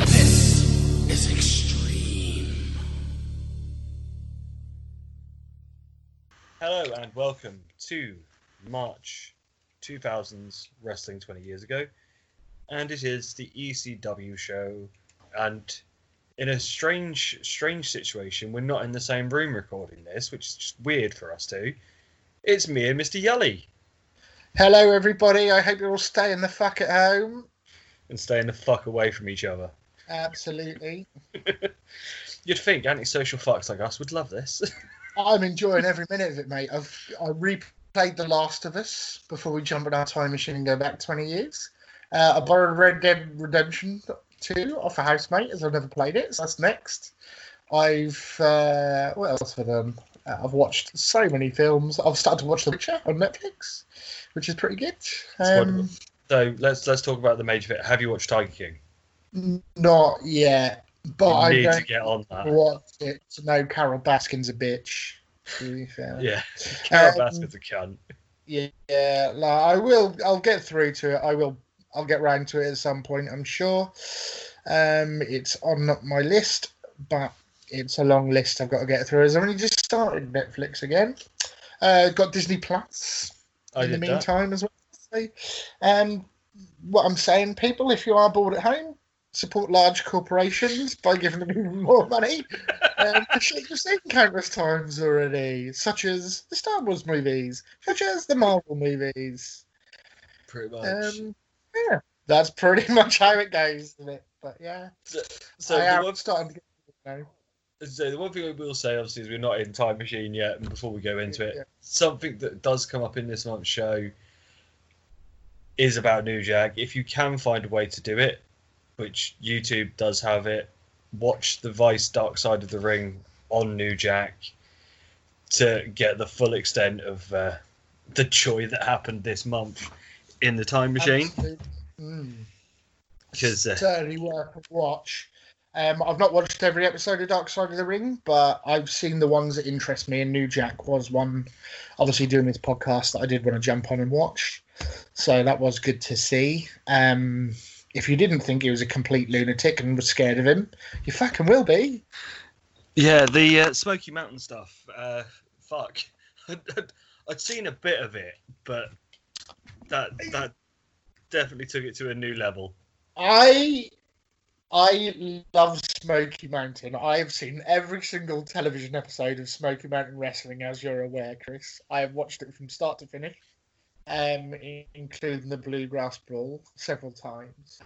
This is extreme. Hello and welcome to March 2000's Wrestling 20 Years Ago. And it is the ECW show. And in a strange, strange situation, we're not in the same room recording this, which is just weird for us to. It's me and Mr. Yully. Hello, everybody. I hope you're all staying the fuck at home. And staying the fuck away from each other. Absolutely. You'd think antisocial fucks like us would love this. I'm enjoying every minute of it, mate. I've I replayed The Last of Us before we jump in our time machine and go back 20 years. Uh, I borrowed Red Dead Redemption 2 off a housemate as I've never played it, so that's next. I've uh, what else have I done? Uh, I've watched so many films. I've started to watch The Witcher on Netflix, which is pretty good. Um, so let's let's talk about the major bit. Have you watched Tiger King? not yet, but I'm need to get on that. watch it to know Carole Baskin's a bitch. To be fair. Yeah. Carole Um, a cunt. Yeah, yeah. like, I will. I'll get through to it. I will. I'll get round to it at some point. I'm sure. Um, it's on my list, but it's a long list I've got to get through. As I've only just started Netflix again. Uh, got Disney Plus I in the did that. meantime as well. Um, what I'm saying, people, if you are bored at home, support large corporations by giving them even more money. um, you've seen countless times already, such as the Star Wars movies, such as the Marvel movies. Pretty much. Um, yeah, that's pretty much how it goes, isn't it? But yeah, so so I the, am one, starting to get so the one thing I will say, obviously, is we're not in Time Machine yet. And before we go into it, Yeah. something that does come up in this month's show is about New Jack. If you can find a way to do it, which YouTube does have it, watch the Vice Dark Side of the Ring on New Jack to get the full extent of uh, the joy that happened this month in the Time Machine. absolute- Mm. Because uh, certainly worth a watch. Um, I've not watched every episode of Dark Side of the Ring, but I've seen the ones that interest me, and New Jack was one. Obviously, doing this podcast that I did want to jump on and watch, so that was good to see. Um, if you didn't think he was a complete lunatic and was scared of him, you fucking will be. Yeah, the uh, Smoky Mountain stuff. Uh, fuck, I'd, I'd, I'd seen a bit of it, but that that definitely took it to a new level. I I love Smoky Mountain. I've seen every single television episode of Smoky Mountain Wrestling, as you're aware, Chris. I have watched it from start to finish, um, including the Bluegrass Brawl several times.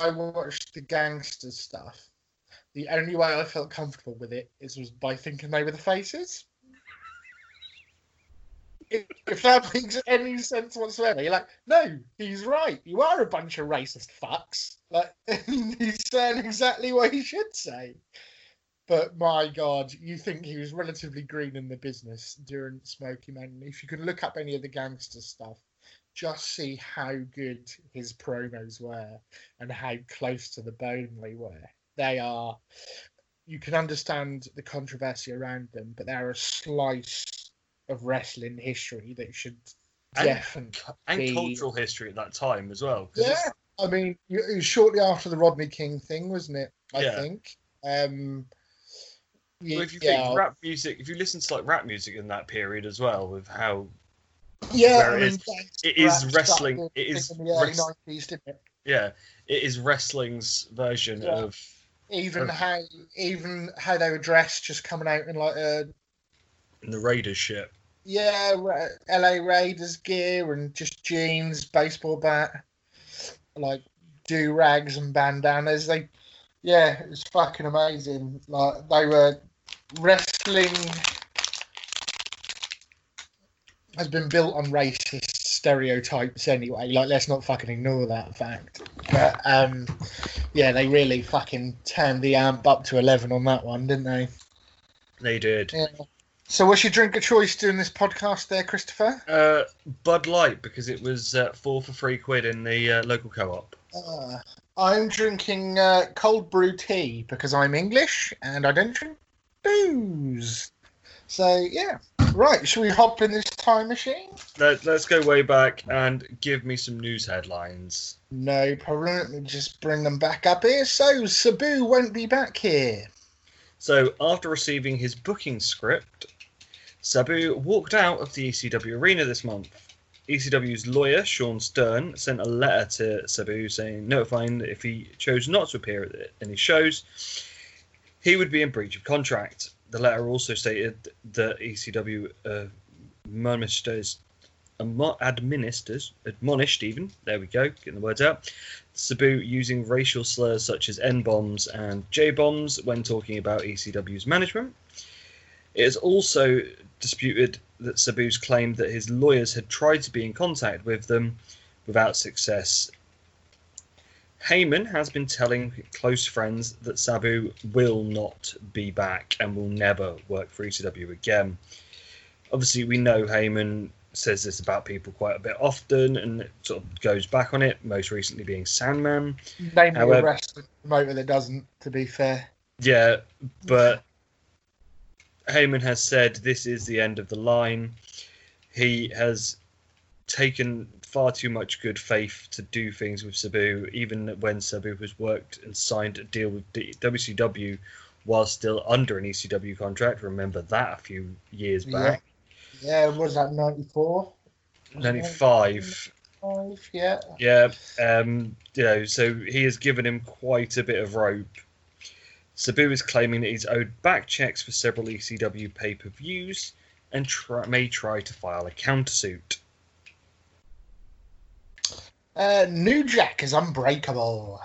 I watched the gangster stuff. The only way I felt comfortable with it is was by thinking they were the faces. If, that makes any sense whatsoever, you're like, no, he's right. You are a bunch of racist fucks. Like he's saying exactly what he should say. But my God, you think he was relatively green in the business during Smoky Mountain. If you can look up any of the gangster stuff, just see how good his promos were and how close to the bone they were. They are. You can understand the controversy around them, but they're a slice of wrestling history that should And- definitely And The- cultural history at that time as well. 'cause it's- yeah, I mean, it was shortly after the Rodney King thing, wasn't it? I Yeah. think. Um, if you yeah, think rap music, if you listen to like rap music in that period as well, with how yeah, I mean, it is wrestling- it is in the early nineties, didn't it? yeah, it is wrestling's version Yeah. of Even Or- how even how they were dressed, just coming out in like a the Raiders shit. yeah, LA Raiders gear and just jeans, baseball bat, like do rags and bandanas. They, yeah, it was fucking amazing. Like they were wrestling has been built on racist stereotypes anyway. Like let's not fucking ignore that fact. But um, yeah, they really fucking turned the amp up to eleven on that one, didn't they? They did. Yeah. So, what's your drink of choice doing this podcast there, Christopher? Uh, Bud Light because it was uh, four for three quid in the uh, local co-op. Uh, I'm drinking uh, cold brew tea because I'm English and I don't drink booze. So, yeah. Right, should we hop in this time machine? Let, let's go way back and give me some news headlines. No problem. Let me just bring them back up here. So, Sabu won't be back here. So, after receiving his booking script, Sabu walked out of the ECW arena this month. ECW's lawyer, Sean Stern, sent a letter to Sabu saying, notifying that if he chose not to appear at any shows, he would be in breach of contract. The letter also stated that ECW uh, administers, administers, admonished even, there we go, getting the words out, Sabu using racial slurs such as N bombs and J bombs when talking about ECW's management. It is also disputed that Sabu's claimed that his lawyers had tried to be in contact with them without success. Heyman has been telling close friends that Sabu will not be back and will never work for ECW again. Obviously, we know Heyman says this about people quite a bit often and sort of goes back on it, most recently being Sandman. Name me a However- wrestling promoter that doesn't, to be fair. Yeah, but Heyman has said this is the end of the line. He has taken far too much good faith to do things with Sabu, even when Sabu has worked and signed a deal with WCW while still under an ECW contract. Remember that a few years back. Yeah, was that 94? 95. Five, yeah. Yeah, um, you know, so he has given him quite a bit of rope. Sabu is claiming that he's owed back checks for several ECW pay per views and try, may try to file a countersuit. Uh, New Jack is unbreakable.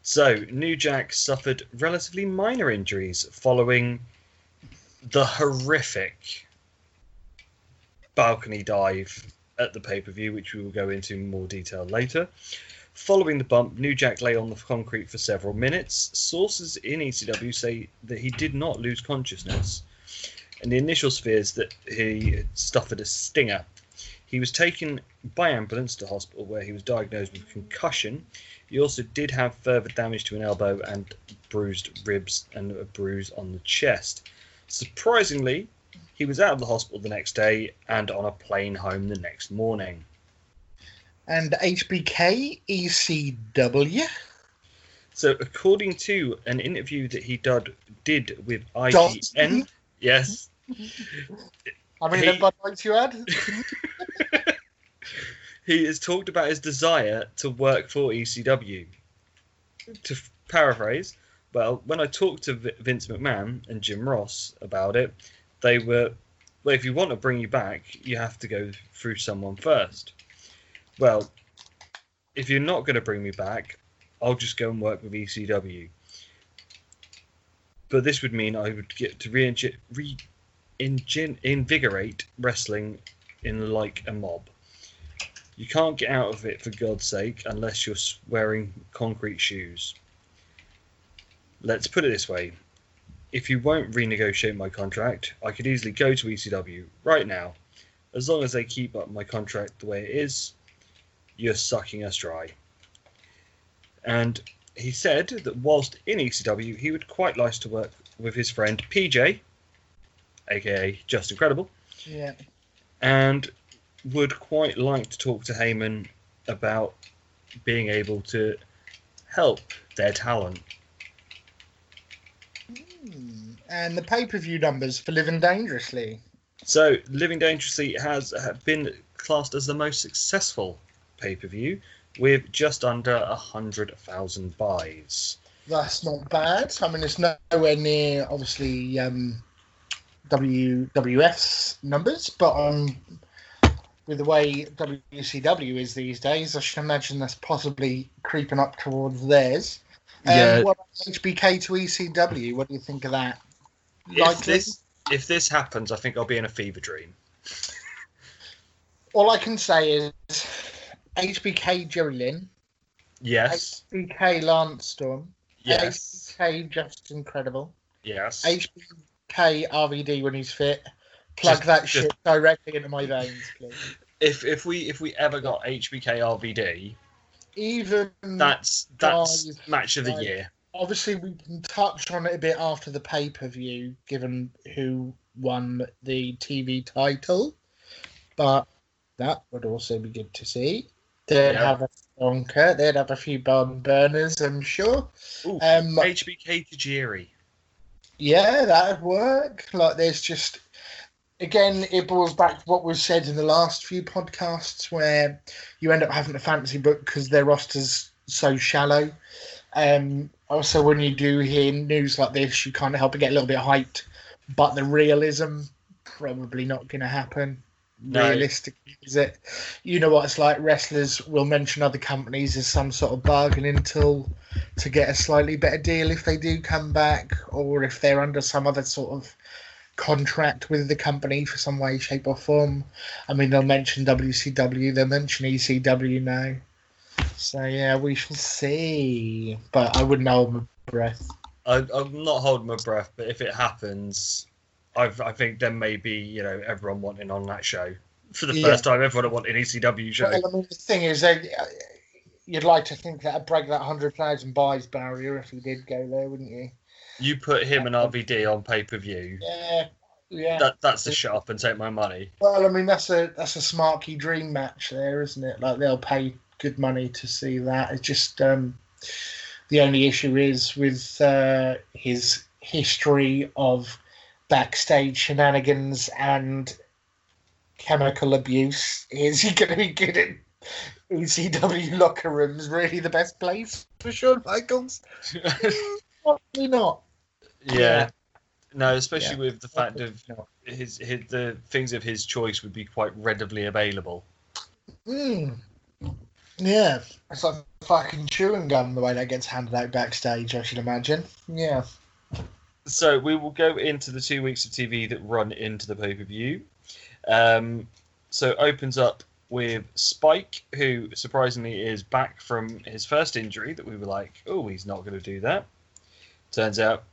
So, New Jack suffered relatively minor injuries following the horrific balcony dive at the pay per view, which we will go into in more detail later. Following the bump, New Jack lay on the concrete for several minutes. Sources in ECW say that he did not lose consciousness, and the initial fears that he suffered a stinger. He was taken by ambulance to hospital where he was diagnosed with concussion. He also did have further damage to an elbow and bruised ribs and a bruise on the chest. Surprisingly, he was out of the hospital the next day and on a plane home the next morning. And HBK ECW. So, according to an interview that he did, did with IGN, yes, How many He- of them Bud Lights you had? he has talked about his desire to work for ECW. To paraphrase, well, when I talked to Vince McMahon and Jim Ross about it, they were, well, if you want to bring you back, you have to go through someone first. Well, if you're not going to bring me back, I'll just go and work with ECW. But this would mean I would get to re, re ingin- invigorate wrestling in like a mob. You can't get out of it for God's sake unless you're wearing concrete shoes. Let's put it this way if you won't renegotiate my contract, I could easily go to ECW right now. As long as they keep up my contract the way it is, you're sucking us dry. And he said that whilst in ECW, he would quite like to work with his friend PJ, aka Justin Credible, Yeah. and would quite like to talk to Heyman about being able to help their talent. Hmm. And the pay per view numbers for Living Dangerously. So, Living Dangerously has uh, been classed as the most successful pay per view with just under a hundred thousand buys. That's not bad. I mean, it's nowhere near, obviously, um, WWF's numbers, but um, with the way WCW is these days, I should imagine that's possibly creeping up towards theirs. Um, Yeah. What HBK to ECW? What do you think of that? If this if this happens, I think I'll be in a fever dream. All I can say is HBK Jerry Lynn, Yes, HBK Lance Storm, yes, HBK Justin Credible, yes. HBK HBK RVD when he's fit. Plug Just- that just- shit directly into my veins, please. If if we if we ever got HBK RVD, Even that's that's Guys, match of the like- year. obviously we can touch on it a bit after the pay per view, given who won the TV title, but that would also be good to see. They'd Yeah. have a stonker, they'd have a few bone burners, I'm sure. Ooh, Um, HBK Tajiri. yeah, that'd work. Like, there's just again, it boils back to what was said in the last few podcasts, where you end up having a fantasy book because their roster's so shallow. Um, also, when you do hear news like this, you kind of help it get a little bit of hyped, but the realism probably not going to happen. No. Realistically, is it? You know what it's like. Wrestlers will mention other companies as some sort of bargaining tool to get a slightly better deal if they do come back, or if they're under some other sort of contract with the company for some way, shape, or form. I mean, they'll mention WCW, they'll mention ECW now. So yeah, we shall see. But I wouldn't hold my breath. I, I'm not holding my breath, but if it happens, I've, I think there may be you know everyone wanting on that show for the Yeah. first time. Everyone want an ECW show. Well, I mean, the thing is, uh, you'd like to think that I'd break that hundred thousand buys barrier if he did go there, wouldn't you? You put him and RVD on pay per view. Yeah, yeah. That that's the shut up and take my money. Well, I mean, that's a that's a Smarky dream match there, isn't it? Like they'll pay good money to see that. It's just um, the only issue is with uh, his history of backstage shenanigans and chemical abuse. Is he going to be good at ECW locker rooms? Really, the best place for Shawn Michaels? Probably not. Yeah. No, especially Yeah. with the fact of his, his the things of his choice would be quite readily available. Mm. Yeah, it's like fucking chewing gum the way that gets handed out backstage. I should imagine. Yeah. So we will go into the two weeks of TV that run into the pay per view. Um, so it opens up with Spike, who surprisingly is back from his first injury. That we were like, oh, he's not going to do that. Turns out,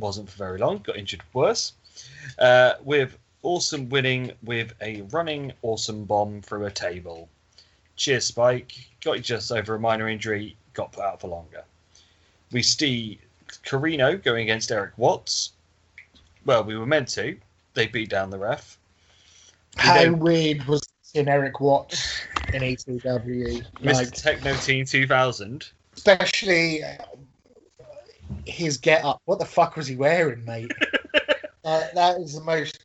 wasn't for very long. Got injured worse. Uh, with Awesome winning with a running Awesome bomb through a table. Cheers, Spike. Got just over a minor injury. Got put out for longer. We see Corino going against Erik Watts. Well, we were meant to. They beat down the ref. How then- weird was in Erik Watts in ECW? Mr. Like, Techno Team 2000. especially uh, his get up. What the fuck was he wearing, mate? uh, that is the most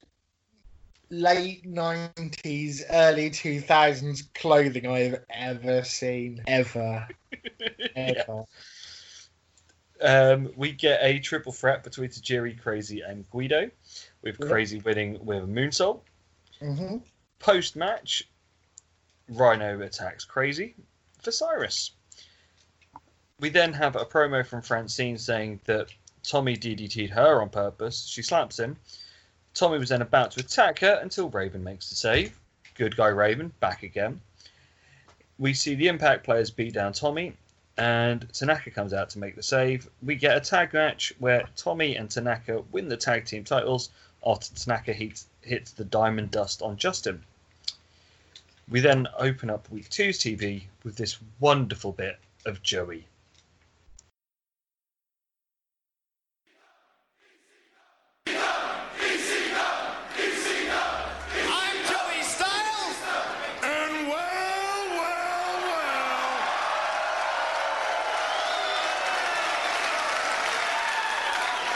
late 90s, early 2000s clothing I've ever seen. Ever. Ever. Um, we get a triple threat between Tajiri, Crazy, and Guido, with Yep. Crazy winning with a moonsault. hmm Post match, Rhino attacks Crazy for Cyrus. We then have a promo from Francine saying that Tommy DDT'd her on purpose. She slaps him. Tommy was then about to attack her until Raven makes the save. Good guy Raven, back again. We see the Impact players beat down Tommy, and Tanaka comes out to make the save. We get a tag match where Tommy and Tanaka win the tag team titles after Tanaka hits, hits the diamond dust on Justin. We then open up week two's TV with this wonderful bit of Joey. I'm Joey Styles, and well, well, well.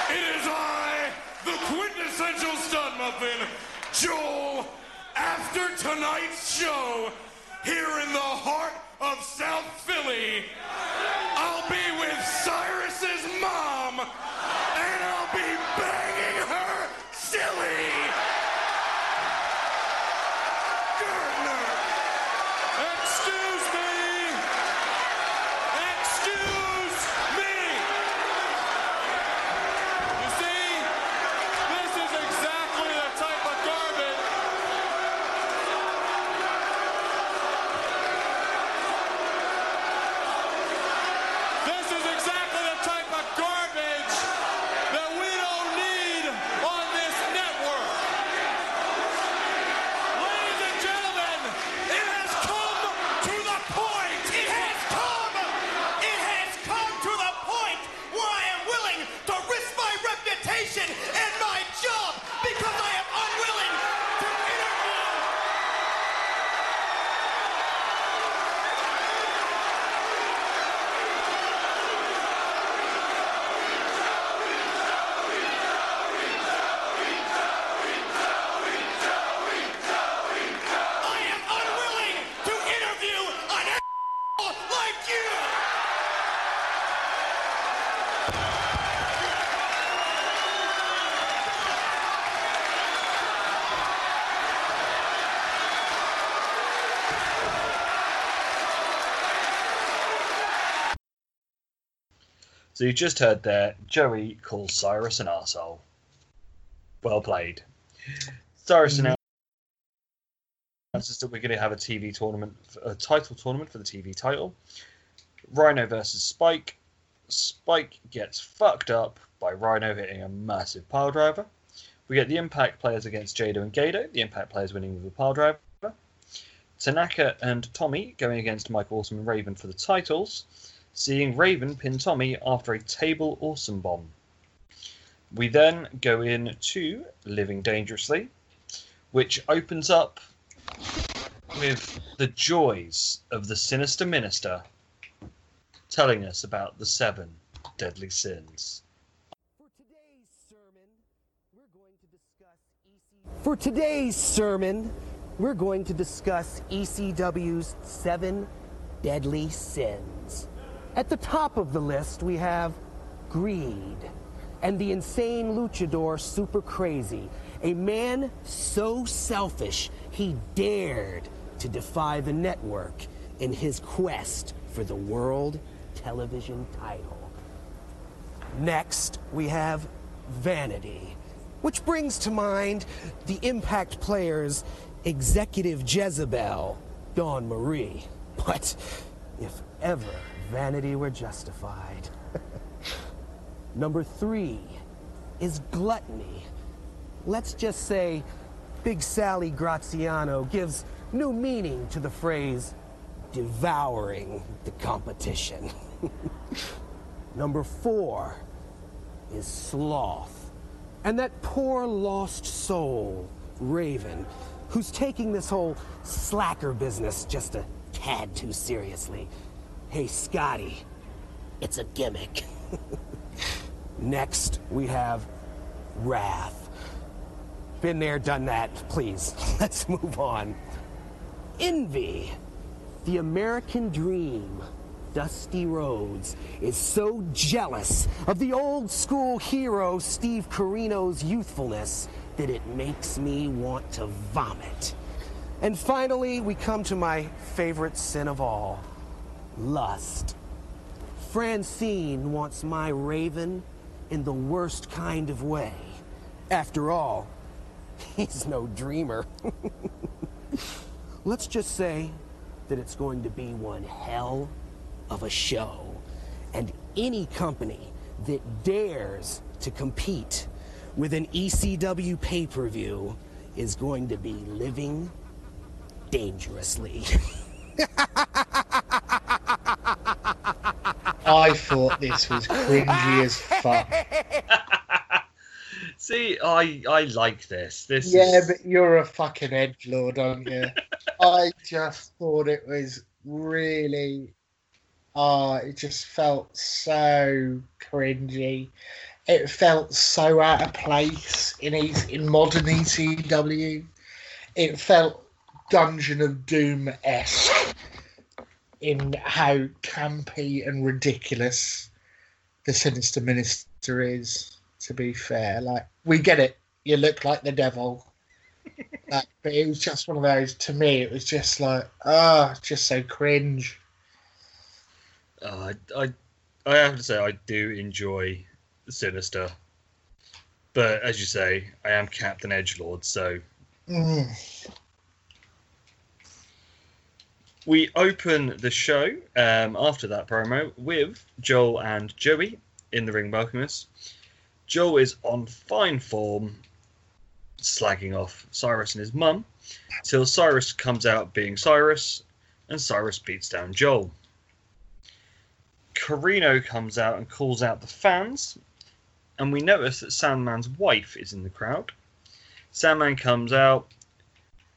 It is I, the quintessential stud muffin, Joel, after tonight's show, here in the heart of South Philly. So you just heard there, Joey calls Cyrus an arsehole. Well played. Cyrus Mhm. announces that we're going to have a TV tournament, a title tournament for the TV title. Rhino versus Spike. Spike gets fucked up by Rhino hitting a massive pile driver. We get the Impact players against Jado and Gado. The Impact players winning with a pile driver. Tanaka and Tommy going against Mike Awesome and Raven for the titles, seeing Raven pin Tommy after a table awesome bomb. We then go in to Living Dangerously, which opens up with the joys of the Sinister Minister telling us about the seven deadly sins. For today's sermon, we're going to discuss ECW's 7 deadly sins. At the top of the list, we have greed and the insane luchador Super Crazy, a man so selfish he dared to defy the network in his quest for the world television title. Next, we have vanity, which brings to mind the Impact players executive Jezebel, Dawn Marie. But if ever vanity were justified. Number three is gluttony. Let's just say Big Sally Graziano gives new meaning to the phrase devouring the competition. Number four is sloth. And that poor lost soul, Raven, who's taking this whole slacker business just a tad too seriously. Hey, Scotty, it's a gimmick. Next, we have wrath. Been there, done that. Please, let's move on. Envy. The American dream. Dusty Rhodes is so jealous of the old school hero Steve Corino's youthfulness that it makes me want to vomit. And finally, we come to my favorite sin of all lust. Francine wants my raven in the worst kind of way. After all, he's no dreamer. Let's just say that it's going to be one hell of a show. And any company that dares to compete with an ECW pay per view is going to be living dangerously. I thought this was cringy as fuck. See, I I like this. This Yeah, is, but you're a fucking edge lord, aren't you? I just thought it was really. Ah, it just felt so cringy. It felt so out of place in E- in modern ECW. It felt Dungeon of Doom esque in how campy and ridiculous the Sinister Minister is. To be fair, like we get it, you look like the devil, like, but it was just one of those. To me, it was just like, ah, just so cringe. uh, I I have to say I do enjoy Sinister, but as you say, I am Captain Edgelord, so Mm. We open the show um, after that promo with Joel and Joey in the ring welcoming us. Joel is on fine form, slagging off Cyrus and his mum, till Cyrus comes out being Cyrus, and Cyrus beats down Joel. Corino comes out and calls out the fans, and we notice that Sandman's wife is in the crowd. Sandman comes out,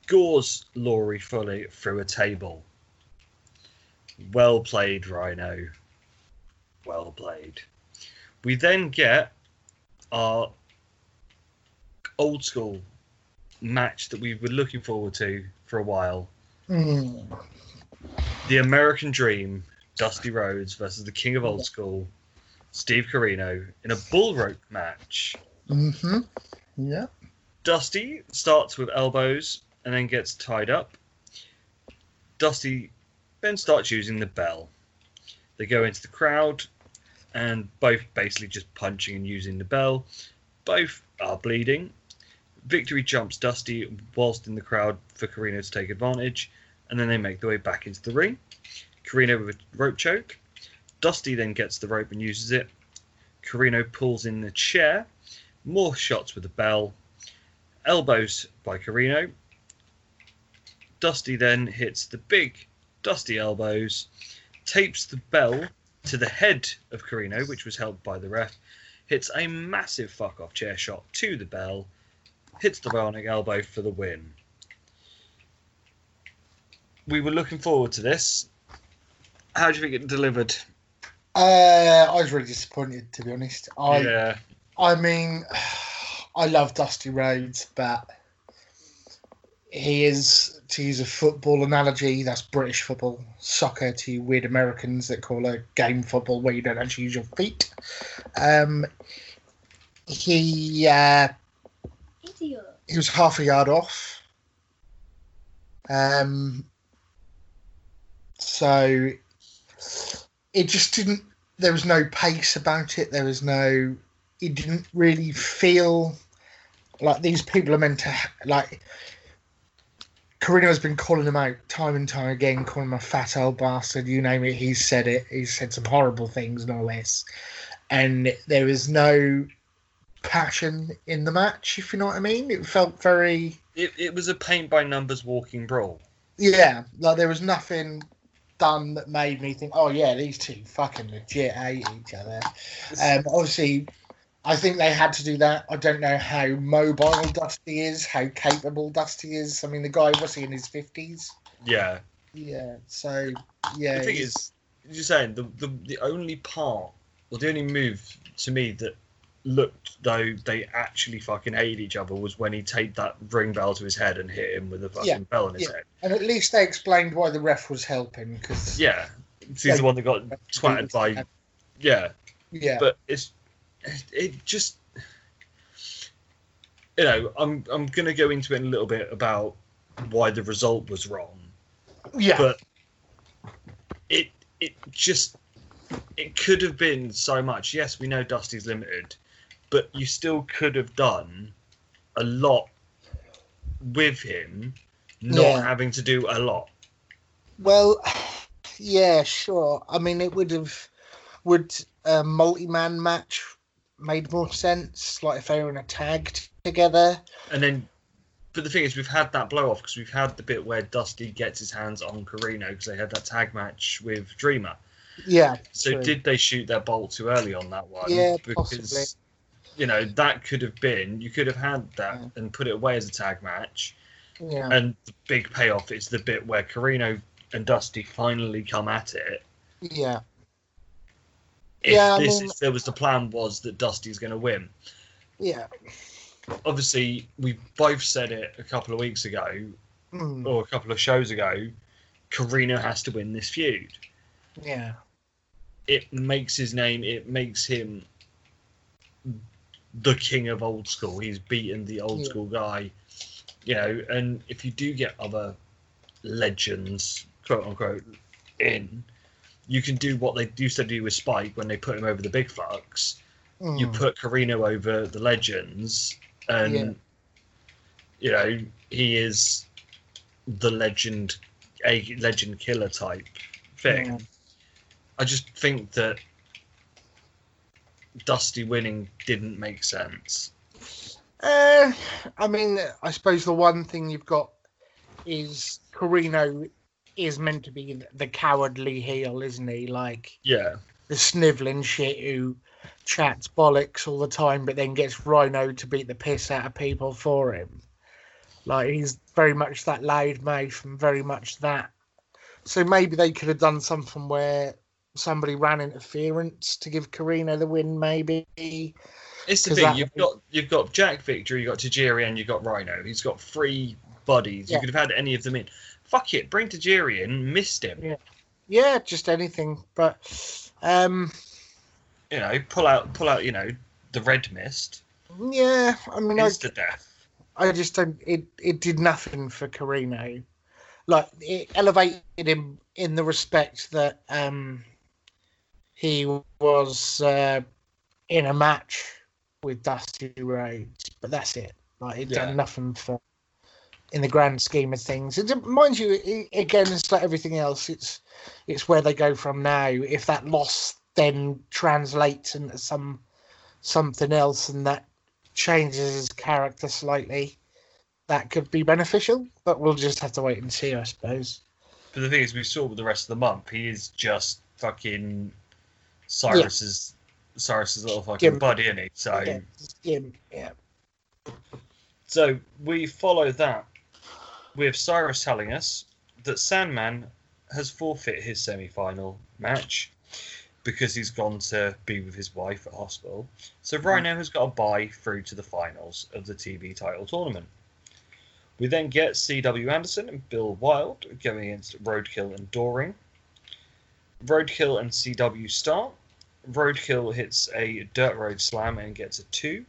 gores Laurie fully through a table. Well played, Rhino. Well played. We then get our old school match that we were looking forward to for a while. Mm. The American Dream, Dusty Rhodes versus the King of Old School, Steve Corino, in a bull rope match. Mm-hmm. Yeah. Dusty starts with elbows and then gets tied up. Dusty then starts using the bell. They go into the crowd. and both basically just punching and using the bell. Both are bleeding. Victory jumps Dusty whilst in the crowd for Corino to take advantage, and then they make their way back into the ring. Corino with a rope choke. Dusty then gets the rope and uses it. Corino pulls in the chair. More shots with the bell. Elbows by Corino. Dusty then hits the big Dusty elbows, tapes the bell to the head of Corino, which was held by the ref, hits a massive fuck off chair shot to the bell, hits the bionic elbow for the win. We were looking forward to this. How do you think it delivered? Uh, I was really disappointed, to be honest. I, yeah, I mean, I love Dusty Rhodes, but he is, to use a football analogy, that's British football. Soccer to weird Americans that call it game football, where you don't actually use your feet. Um, he uh, he was half a yard off. Um, so it just didn't. There was no pace about it. There was no. It didn't really feel like these people are meant to like. Corino has been calling him out time and time again, calling him a fat old bastard. You name it, he's said it. He's said some horrible things, no less. And there was no passion in the match, if you know what I mean. It felt very it, it was a paint by numbers walking brawl. yeah, like there was nothing done that made me think, oh yeah, these two fucking legit hate each other. Um, obviously, I think they had to do that. I don't know how mobile Dusty is, how capable Dusty is. I mean, the guy was he in his fifties? Yeah, Yeah. So yeah, the thing he's- is, you're saying the, the the only part or the only move to me that looked though they actually fucking hated each other was when he taped that ring bell to his head and hit him with a fucking Yeah, bell on his yeah. head. and at least they explained why the ref was helping because Yeah, he's the one that got twatted by. Yeah, yeah, but it's it just you know I'm I'm gonna go into it a little bit about why the result was wrong, yeah, but it it just it could have been so much. Yes, we know Dusty's limited, but you still could have done a lot with him, not Yeah. having to do a lot. Well, yeah, sure. I mean, it would have would a multi-man match made more sense, like if they were in a tag t- together. And then, but the thing is, we've had that blow off because we've had the bit where Dusty gets his hands on Corino because they had that tag match with Dreamer. Yeah. So true. did they shoot their bolt too early on that one? Yeah, because possibly. you know that could have been you could have had that Yeah. and put it away as a tag match. Yeah. And the big payoff is the bit where Corino and Dusty finally come at it. yeah. If Yeah, I this mean- if there was the plan was that Dusty's going to win. Yeah. Obviously, we both said it a couple of weeks ago Mm, or a couple of shows ago. Corino has to win this feud. yeah. It makes his name. It makes him the king of old school. He's beaten the old Yeah. school guy, you know. And if you do get other legends, quote unquote, in, you can do what they used to do with Spike when they put him over the big fucks. You Mm, put Corino over the legends, and Yeah. you know he is the legend, a legend killer type thing. yeah. I just think that Dusty winning didn't make sense. Uh, I mean, I suppose the one thing you've got is Corino is meant to be the cowardly heel, isn't he? Like Yeah, the snivelling shit who chats bollocks all the time, but then gets Rhino to beat the piss out of people for him. Like he's very much that loud mouth and very much that. So maybe they could have done something where somebody ran interference to give Corino the win. Maybe. it's the thing. You've got you've got Jack Victory, you've got Tajiri, and you've got Rhino. He's got three buddies. Yeah. You could have had any of them in. Fuck it, bring Tajiri in. Missed him. Yeah. Yeah, just anything. But um, You know, pull out pull out. You know, the red mist. yeah, I mean, I, Insta death. I just don't. It it did nothing for Corino. Like it elevated him in the respect that um, he was uh, in a match with Dusty Rhodes, but that's it. Like he'd Yeah. done nothing for in the grand scheme of things. And uh, mind you, again, it's like everything else. It's it's where they go from now. If that loss then translates into some something else, and that changes his character slightly, that could be beneficial. But we'll just have to wait and see, I suppose. But the thing is, we saw with the rest of the month, he is just fucking Cyrus's Cyrus's little fucking Jim. buddy, isn't he? So, Yeah, Jim, yeah. so we follow that with Cyrus telling us that Sandman has forfeit his semi-final match because he's gone to be with his wife at hospital. So hmm. Rhino has got a bye through to the finals of the TV title tournament. We then get C.W. Anderson and Bill Wiles going against Roadkill and Doring. Roadkill and C.W. start. Roadkill hits a dirt road slam and gets a two.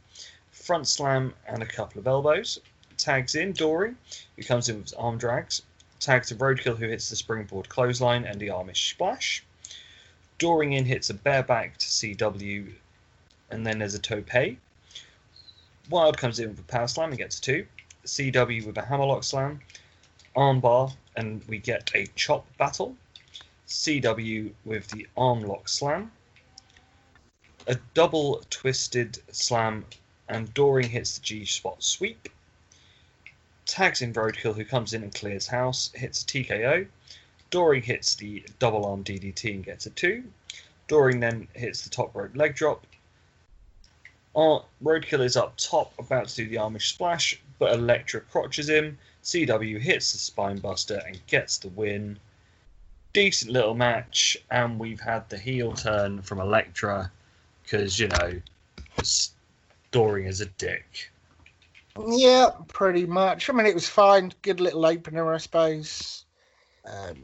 Front slam and a couple of elbows. Tags in Dory, who comes in with arm drags. Tags to Roadkill, who hits the springboard clothesline and the Amish splash. Doring in hits a bareback to CW, and then there's a tope. Wiles comes in with a power slam and gets a two. CW with a hammerlock slam, armbar, and we get a chop battle. CW with the armlock slam, a double twisted slam, and Doring hits the G spot sweep. Tags in Roadkill, who comes in and clears house, hits a TKO. Doring hits the double arm DDT and gets a two. Doring then hits the top rope leg drop. Roadkill is up top, about to do the Amish splash, but Elektra crotches him. CW hits the spine buster and gets the win. Decent little match, and we've had the heel turn from Elektra because, you know, Doring is a dick. Yeah, pretty much. I mean, it was fine. Good little opener, I suppose. Um,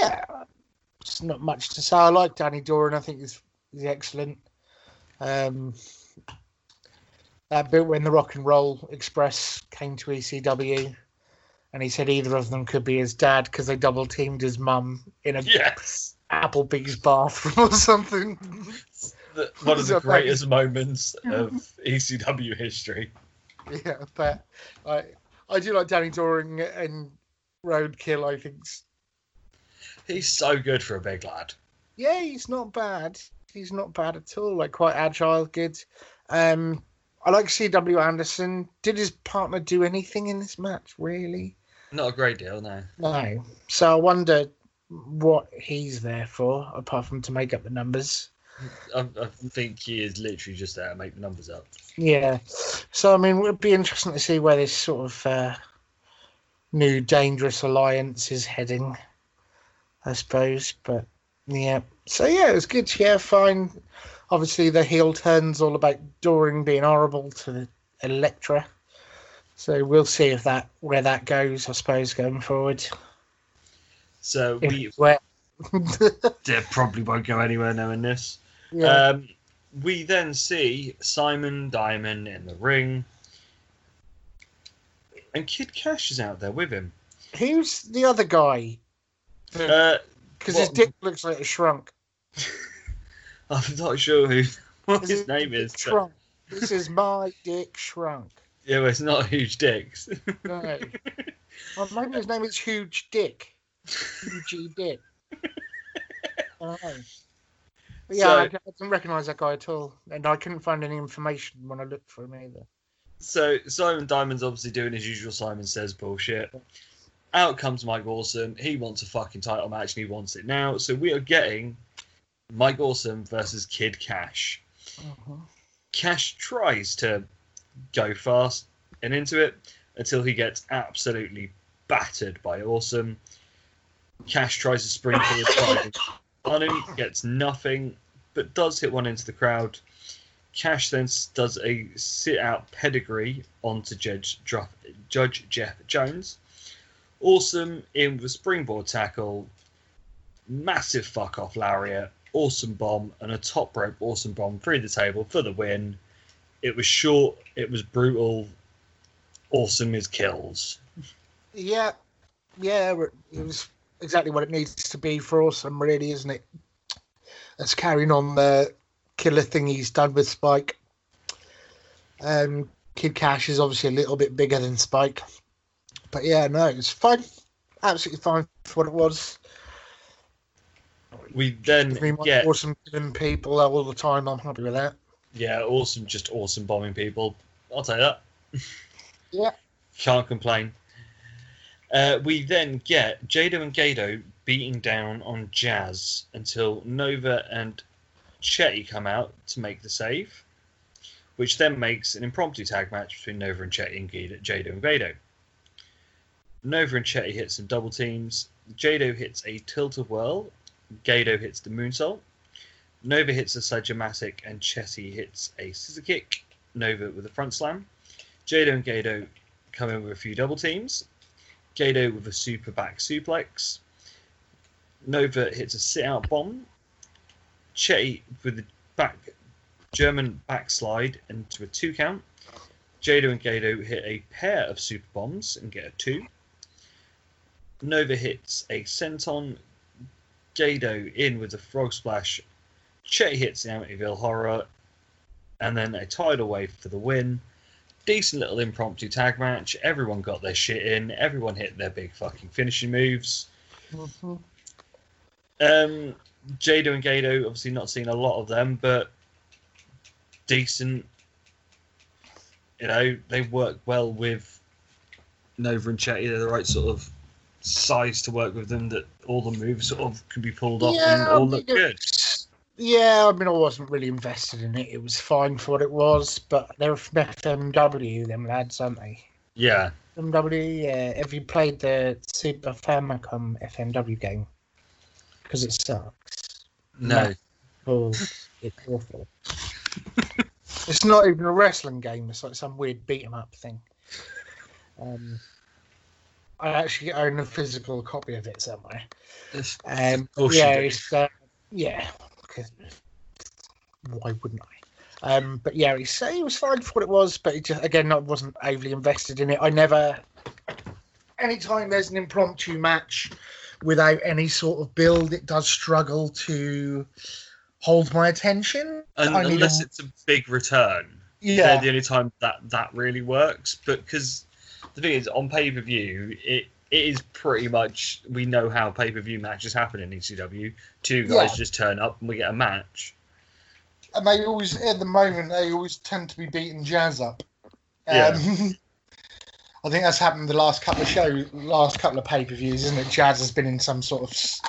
yeah, it's not much to say. I like Danny Doring. I think he's, he's excellent. Um, that bit when the Rock and Roll Express came to ECW, and he said either of them could be his dad because they double teamed his mum in a Yes! Applebee's bathroom or something. The, one of the greatest moments of ECW history. Yeah, but I I do like Danny Doring and Roadkill. I think He's so good for a big lad. yeah, he's not bad. He's not bad at all. Like quite agile, good. Um, I like C.W. Anderson. Did his partner do anything in this match? Really? Not a great deal, no. No. So I wonder what he's there for, apart from to make up the numbers. I, I think he is literally just there to make the numbers up. Yeah. So I mean, it would be interesting to see where this sort of uh, new dangerous alliance is heading. I suppose, but yeah. So yeah, it was good. To hear. fine. Obviously, the heel turn's all about Doring being horrible to Elektra. So we'll see if that where that goes. I suppose going forward. So If we where. yeah, probably won't go anywhere knowing this. Yeah. Um, we then see Simon Diamond in the ring, and Kid Cash is out there with him. Who's the other guy? Uh, Because his dick looks like it shrunk. I'm not sure who what his name is. but- Shrunk. This is my dick shrunk. yeah, well, it's not huge dicks. No. well, maybe his name is Huge Dick. Huge Dick. I don't know. But yeah, So- I, I didn't recognise that guy at all, and I couldn't find any information when I looked for him either. So Simon Diamond's obviously doing his usual Simon Says bullshit. Out comes Mike Awesome. He wants a fucking title match and he wants it now. So we are getting Mike Awesome versus Kid Cash. Uh-huh. Cash tries to go fast and into it until he gets absolutely battered by Awesome. Cash tries to spring forward driving on him, gets nothing, but does hit one into the crowd. Cash then does a sit out pedigree onto Judge, Dr- Judge Jeff Jones. Awesome in with a springboard tackle, massive fuck off lariat, awesome bomb, and a top rope awesome bomb through the table for the win. It was short, it was brutal. Awesome is kills. Yeah, yeah, it was exactly what it needs to be for awesome, really, isn't it? That's carrying on the killer thing he's done with Spike. Um, Kid Cash is obviously a little bit bigger than Spike, but yeah, no, it's fine, absolutely fine for what it was. We then Give me my get awesome killing people all the time. I'm happy with that. yeah, awesome, just awesome bombing people. I'll take that. Yeah. Can't complain. Uh, we then get Jado and Gado beating down on Jazz until Nova and Chetti come out to make the save, which then makes an impromptu tag match between Nova and Chetti and Gado- Jado and Gado. Nova and Chetti hit some double teams. Jado hits a tilt of whirl. Gato hits the moonsault. Nova hits a Sajomatic and Chetti hits a scissor kick. Nova with a front slam. Jado and Gado come in with a few double teams. Gato with a super back suplex. Nova hits a sit out bomb. Che with a back German backslide into a two count. Jado and Gato hit a pair of super bombs and get a two. Nova hits a senton. Gado in with a frog splash. Che hits the Amityville horror. And then a tidal wave for the win. Decent little impromptu tag match. Everyone got their shit in. Everyone hit their big fucking finishing moves. Um, Jado and Gado, obviously not seen a lot of them, but decent. You know, they work well with Nova and Chetti. They're the right sort of size to work with them. That all the moves sort of can be pulled off and all look good. Yeah, I mean, I wasn't really invested in it. It was fine for what it was, but they're from FMW, them lads, aren't they? Yeah, FMW, yeah. Have you played the Super Famicom FMW game? Because it sucks. no, Oh, it's awful. it's not even a wrestling game. It's like some weird beat 'em up thing. Um, I actually own a physical copy of it somewhere. Um, yeah, it's uh, yeah. Why wouldn't I? Um, but yeah, it was fine for what it was, but it just again, I wasn't overly invested in it. I never. Anytime there's an impromptu match without any sort of build, it does struggle to hold my attention. Need unless a- it's a big return. Yeah, they're the only time that that really works. But because the thing is, on pay per view, it it is pretty much we know how pay per view matches happen in ECW. Two guys Yeah. just turn up and we get a match. and they always at the moment they always tend to be beating Jazz up. Um, Yeah. I think that's happened the last couple of shows, last couple of pay per views, isn't it? Jazz has been in some sort of s-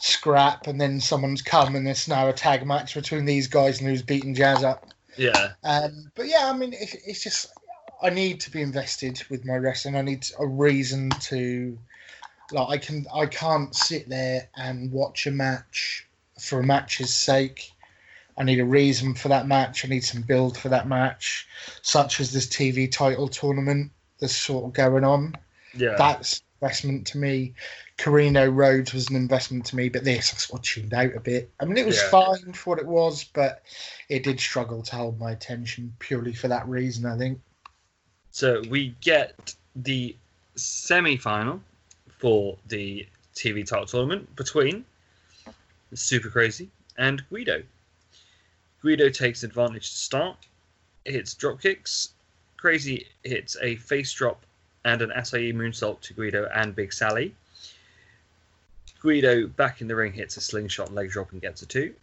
scrap, and then someone's come, and there's now a tag match between these guys, and who's beating Jazz up. Yeah, Um, but yeah, I mean, it, it's just I need to be invested with my wrestling. I need a reason to like. I can I can't sit there and watch a match for a match's sake. I need a reason for that match. I need some build for that match, such as this TV title tournament that's sort of going on. yeah. That's investment to me. Corino Rhodes was an investment to me, but this I sort of tuned out a bit. I mean, it was Yeah. fine for what it was, but it did struggle to hold my attention purely for that reason. I think. So we get the semi final for the TV title tournament between Super Crazy and Guido. Guido takes advantage to start, hits drop kicks. Crazy hits a face drop and an Acai moonsault to Guido and Big Sally. Guido back in the ring hits a slingshot leg drop and gets a two.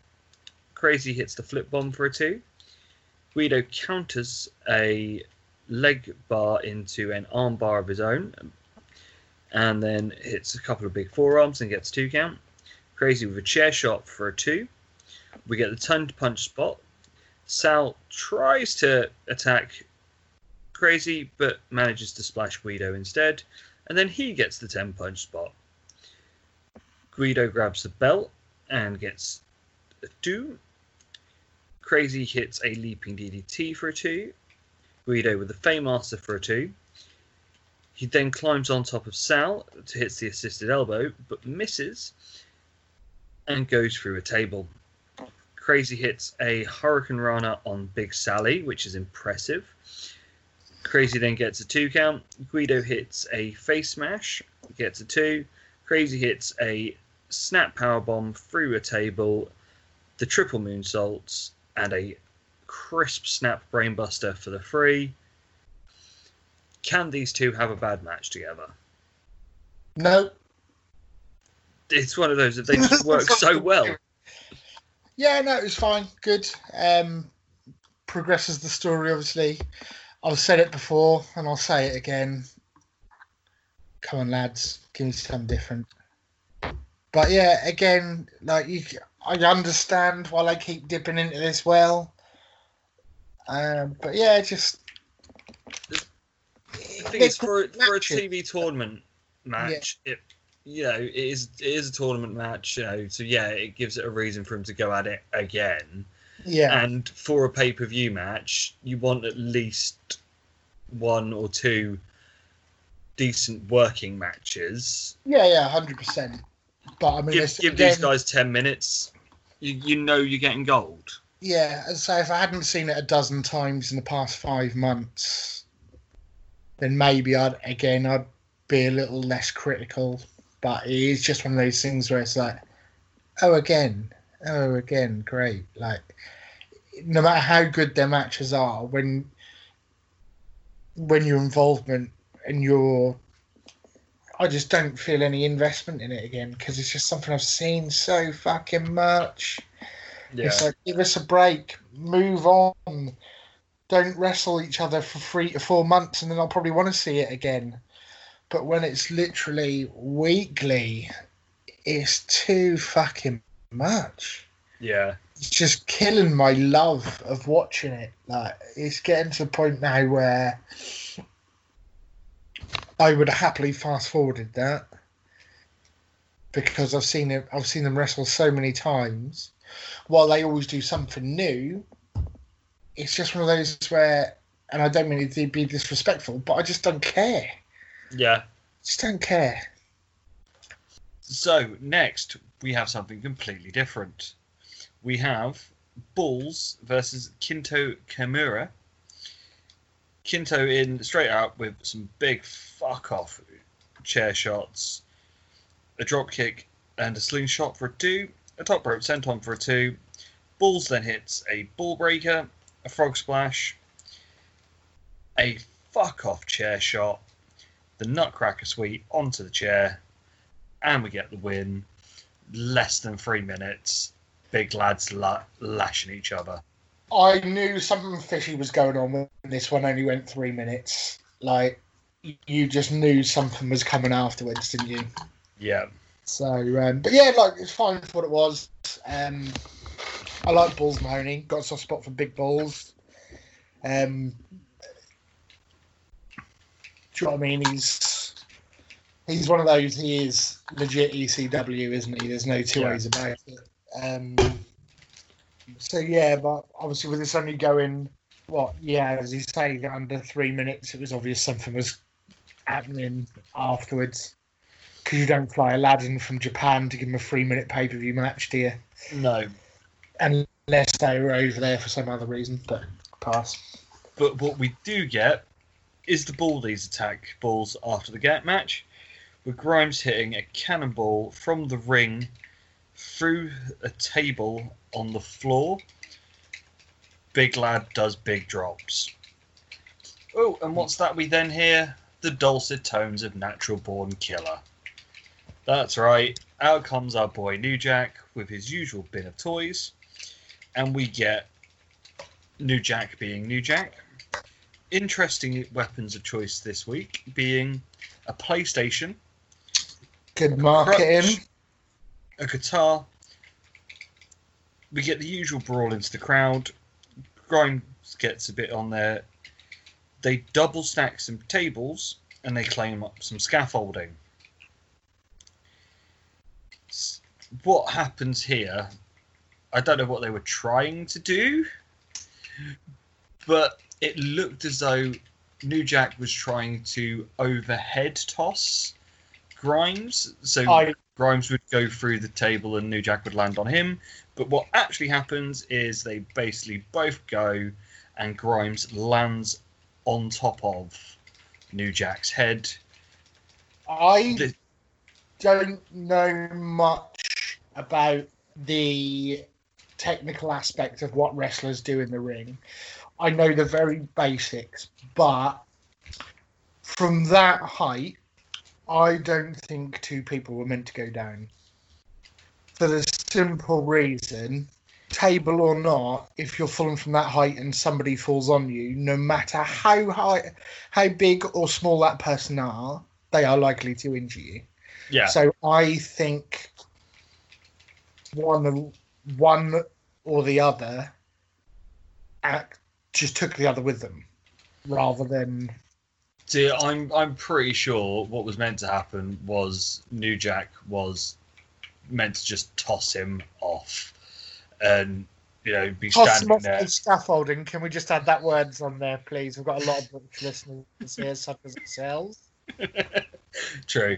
Crazy hits the flip bomb for a two. Guido counters a leg bar into an arm bar of his own and then hits a couple of big forearms and gets two count. Crazy with a chair shot for a two. We get the ton punch spot. Sal tries to attack Crazy but manages to splash Guido instead, and then he gets the 10 punch spot. Guido grabs the belt and gets a two. Crazy hits a leaping DDT for a two. Guido with the Faymaster for a two. He then climbs on top of Sal to hit the assisted elbow, but misses and goes through a table. Crazy hits a hurricanrana on Big Sally, which is impressive. Crazy then gets a two count. Guido hits a face smash, gets a two. Crazy hits a snap power bomb through a table, the triple moonsaults, and a crisp snap brainbuster for the free. Can these two have a bad match together? No, It's one of those that they just work so well. Yeah, no, it was fine. Good. Um, progresses the story, obviously. I've said it before and I'll say it again. Come on, lads, give me something different. But yeah, again, like you, I understand why they keep dipping into this well. Um, but yeah, just The thing is, for, for a. TV tournament match, it you know it is it is a tournament match. You know, so yeah, it gives it a reason for him to go at it again. yeah, And for a pay per view match, you want at least one or two decent working matches. yeah, yeah, hundred percent. But I mean, Give, give again, these guys ten minutes. You, you know you're getting gold. Yeah, so if I hadn't seen it a dozen times in the past five months, then maybe I'd again I'd be a little less critical. But it is just one of those things where it's like, oh again, oh again, great. Like no matter how good their matches are, when when your involvement and your I just don't feel any investment in it again because it's just something I've seen so fucking much. It's like give us a break, move on. Don't wrestle each other for three to four months, and then I'll probably want to see it again. But when it's literally weekly, it's too fucking much. yeah. It's just killing my love of watching it. Like it's getting to the point now where I would have happily fast forwarded that because I've seen it. I've seen them wrestle so many times. While they always do something new, it's just one of those where, and I don't mean to be disrespectful, but I just don't care. Yeah. Just don't care. So next we have something completely different. We have Balls versus Kintaro Kanemura. Kinto in straight out with some big fuck off chair shots, a drop kick and a slingshot for a two, a top rope senton for a two. Balls then hits a ball breaker, a frog splash, a fuck off chair shot, the nutcracker suite onto the chair, and we get the win. Less than three minutes. Big lads la- lashing each other. I knew something fishy was going on when this one only went three minutes. Like you just knew something was coming afterwards, didn't you? Yeah, So, um, but yeah, like it's fine for what it was. Um, I like Balls Mahoney. Got a soft spot for big balls. Um, do you know what I mean? He's he's one of those. He is legit ECW, isn't he? There's no two ways about it. Um, so yeah, but obviously with this only going what? Yeah, as you say, under three minutes, it was obvious something was happening afterwards. Because you don't fly Aladdin from Japan to give him a three minute pay per view match, do you? no. Unless they were over there for some other reason, but pass. But what we do get is the Baldies attack balls after the gap match, with Grimes hitting a cannonball from the ring through a table on the floor. Big lad does big drops. Oh, and what's that we then hear? The dulcet tones of Natural Born Killer. That's right, out comes our boy New Jack with his usual bin of toys, and we get New Jack being New Jack. Interesting weapons of choice this week being a PlayStation, Good marketing. crutch, a guitar. We get the usual brawl into the crowd. Grimes gets a bit on there. They double stack some tables and they claim up some scaffolding. S- What happens here? I don't know what they were trying to do, but it looked as though New Jack was trying to overhead toss Grimes. So I Grimes would go through the table and New Jack would land on him. But what actually happens is they basically both go and Grimes lands on top of New Jack's head. I The- don't know much about the technical aspect of what wrestlers do in the ring. I know the very basics, but from that height, I don't think two people were meant to go down. For the simple reason, table or not, if you're falling from that height and somebody falls on you, no matter how high, how big or small that person are, they are likely to injure you. Yeah. So I think one one or the other act, just took the other with them, rather than See, I'm I'm pretty sure what was meant to happen was New Jack was meant to just toss him off, and you know be toss standing off there. the scaffolding. Can we just add that words on there, please? We've got a lot of British listeners here, such as ourselves. True,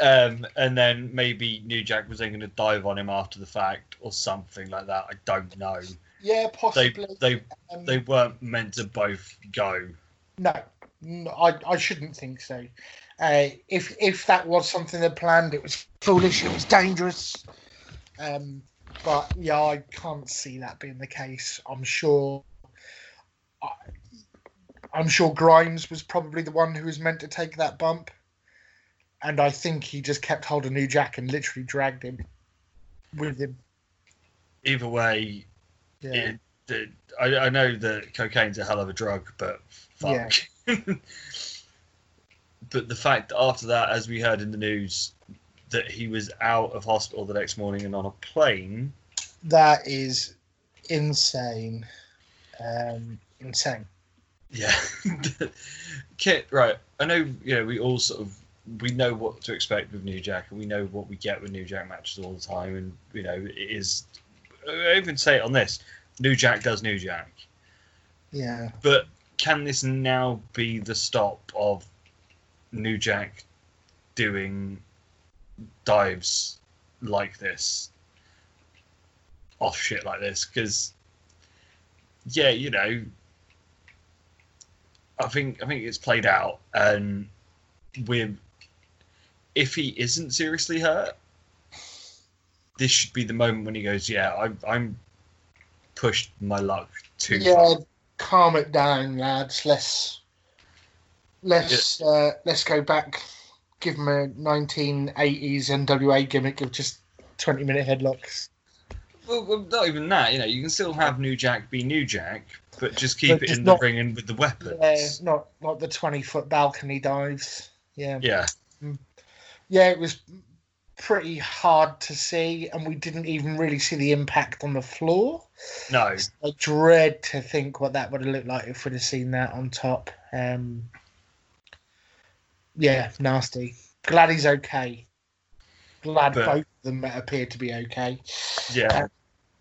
um, and then maybe New Jack was then going to dive on him after the fact or something like that. I don't know. Yeah, They possibly. they um, they weren't meant to both go. No, no, I, I shouldn't think so. Uh, if if that was something they planned, it was foolish. It was dangerous. Um, but yeah, I can't see that being the case. I'm sure. I, I'm sure Grimes was probably the one who was meant to take that bump, and I think he just kept hold of New Jack and literally dragged him with him. Either way, Yeah, it, it, I, I know that cocaine's a hell of a drug, but fuck. but the fact that after that, as we heard in the news, that he was out of hospital the next morning and on a plane. that is insane. Um, insane. Yeah. Kit, right. I know, you know, we all sort of we know what to expect with New Jack and we know what we get with New Jack matches all the time and you know, it is I even say it on this. New Jack does New Jack. Yeah. But can this now be the stop of New Jack doing dives like this? Off shit like this? Because, yeah, you know, I think I think it's played out, and with if he isn't seriously hurt, this should be the moment when he goes, "Yeah, I, I'm pushed my luck too yeah, far." calm it down, lads. Let's let's uh, let's go back. Give him a 1980s NWA gimmick of just 20 minute headlocks. Well, well, not even that. You know, you can still have New Jack be New Jack, but just keep But it just in not- the ring and with the weapons. Yeah, not not the 20 foot balcony dives. Yeah, Yeah, yeah, it was pretty hard to see, and we didn't even really see the impact on the floor. no, I dread to think what that would have looked like if we'd have seen that on top. Um, yeah, nasty. Glad he's okay. Glad But- both of them appear to be okay. yeah.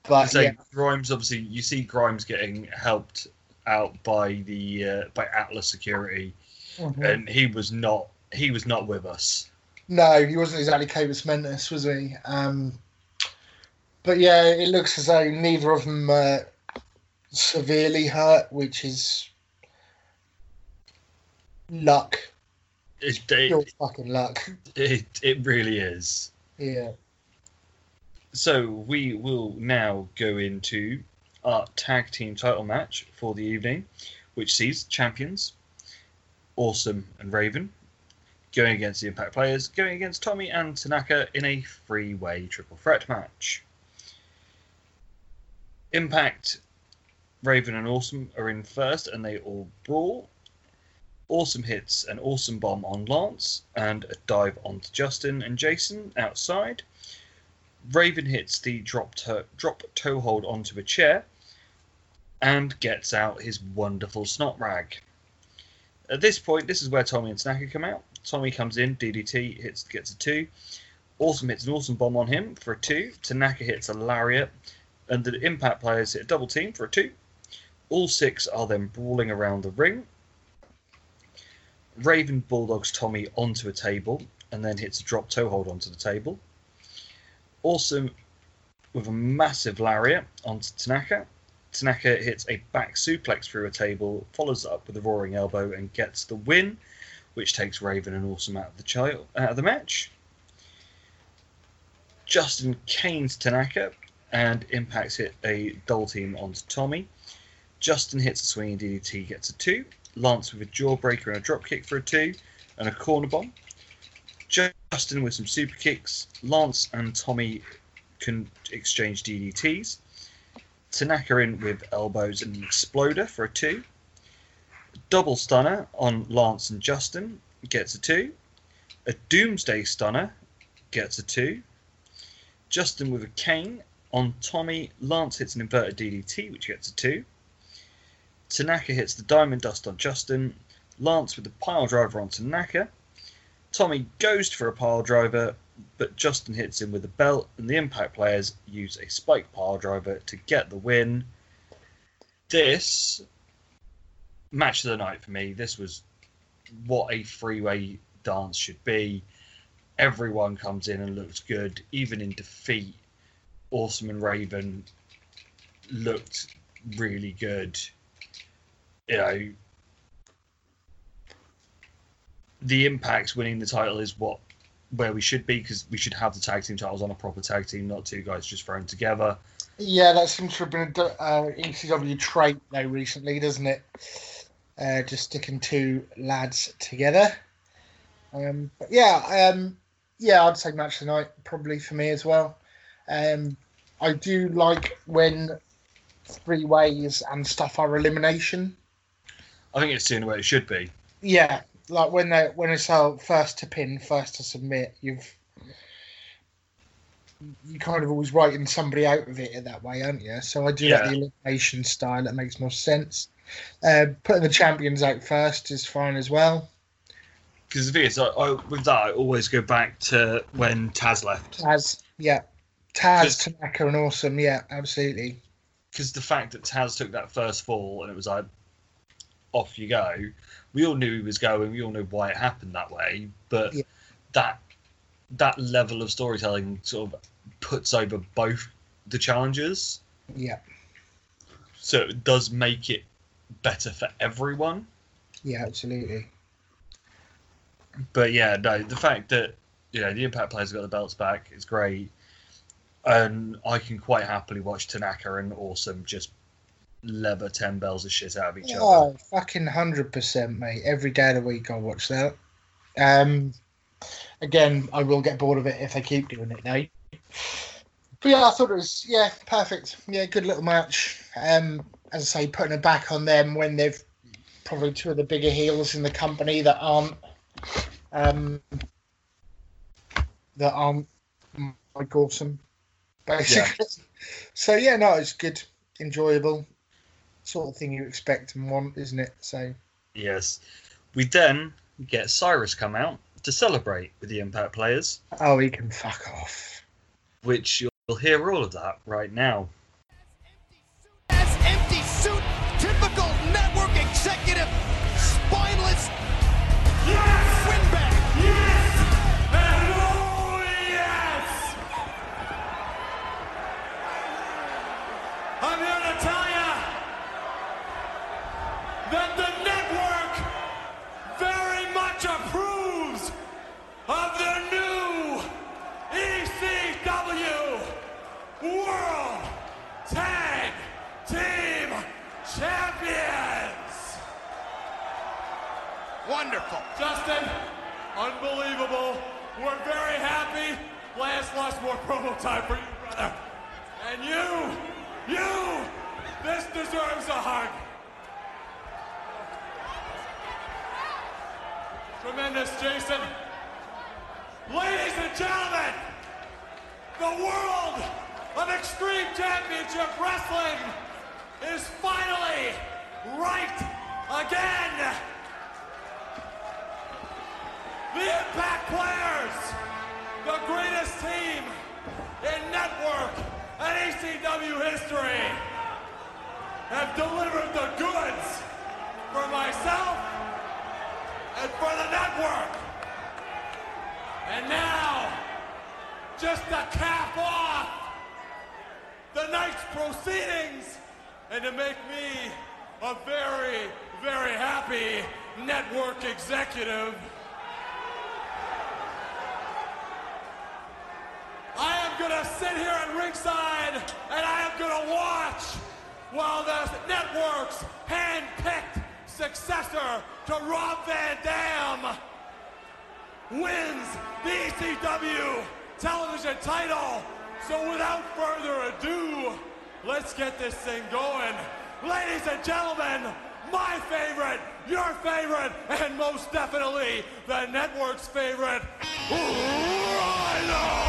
But so yeah, Grimes, obviously, you see Grimes getting helped out by the uh, by Atlas Security, mhm. and he was not he was not with us. No, he wasn't exactly compos mentis, was he? Um, but yeah, it looks as though neither of them uh, severely hurt, which is luck. It, Pure fucking luck. it, it really is. Yeah. So we will now go into our tag team title match for the evening, which sees champions Awesome and Raven going against the Impact players, going against Tommy and Tanaka in a three-way triple threat match. Impact, Raven and Awesome are in first, and they all brawl. Awesome hits an awesome bomb on Lance and a dive onto Justin and Jason outside. Raven hits the drop toe, drop toe hold onto a chair and gets out his wonderful snot rag. At this point, this is where Tommy and Tanaka come out. Tommy comes in, DDT hits gets a two. Awesome hits an awesome bomb on him for a two. Tanaka hits a lariat, and the Impact players hit a double team for a two. All six are then brawling around the ring. Raven bulldogs Tommy onto a table and then hits a drop toe hold onto the table. Awesome with a massive lariat onto Tanaka. Tanaka hits a back suplex through a table, follows up with a roaring elbow, and gets the win, which takes Raven and Awesome out of the child, out of the match. Justin canes Tanaka, and Impact's hit a double team onto Tommy. Justin hits a swinging DDT, gets a two. Lance with a jawbreaker and a dropkick for a two, and a corner bomb. Justin with some super kicks. Lance and Tommy can exchange DDTs. Tanaka in with elbows and an exploder for a two. Double stunner on Lance and Justin gets a two. A Doomsday stunner gets a two. Justin with a cane on Tommy. Lance hits an inverted DDT, which gets a two. Tanaka hits the Diamond Dust on Justin. Lance with the pile driver on Tanaka. Tommy goes for a pile driver, but Justin hits him with a belt, and the Impact players use a spike pile driver to get the win. This match of the night for me. This was what a freeway dance should be. Everyone comes in and looks good, even in defeat. Awesome and Raven looked really good. You know, the impact winning the title is what where we should be because we should have the tag team titles on a proper tag team, not two guys just thrown together. Yeah, that seems to have been a uh, ECW trait though recently, doesn't it? Uh, just sticking two lads together. Um, but yeah, um, yeah, I'd say match tonight probably for me as well. Um, I do like when three ways and stuff are elimination. I think it's the only way it should be. Yeah, like when they when it's uh, first to pin, first to submit, you've you kind of always writing somebody out of it that way, aren't you? So I do Yeah. like the elimination style. That makes more sense. Uh, putting the champions out first is fine as well. Because the thing is, I, I, with that, I always go back to when Taz left. Taz, yeah, Taz, Just- Tanaka, and Awesome, yeah, absolutely. Because the fact that Taz took that first fall and it was like, off you go, we all knew he was going. We all knew why it happened that way. But Yeah. that that level of storytelling sort of puts over both the challenges. Yeah, So it does make it better for everyone. yeah, absolutely. But yeah, no, the fact that you know the Impact players got the belts back is great, and I can quite happily watch Tanaka and Awesome just lever ten bells of shit out of each other. Oh, fucking hundred percent, mate. Every day of the week, I'll watch that. Um, again, I will get bored of it if they keep doing it now. But yeah, I thought it was yeah perfect. Yeah, good little match. Um, as I say, putting it back on them when they've probably two of the bigger heels in the company that aren't um that aren't like awesome, basically. So yeah, no, it's good, enjoyable sort of thing you expect and want, isn't it? So Yes. We then get Cyrus come out to celebrate with the Impact players, oh, he can fuck off. which you'll hear all of that right now. We're very happy. Last lost more promo time for you, brother. And you, you, this deserves a hug. Tremendous, Jason. Ladies and gentlemen, the world of Extreme Championship Wrestling is finally right again. The Impact Players, the greatest team in network and ECW history, have delivered the goods for myself and for the network. And now, just to cap off the night's proceedings and to make me a very, very happy network executive. Am gonna sit here at ringside and I am going to watch while the network's hand-picked successor to Rob Van Dam wins the ECW television title. So without further ado, let's get this thing going. Ladies and gentlemen, my favorite, your favorite, and most definitely the network's favorite, Rhino!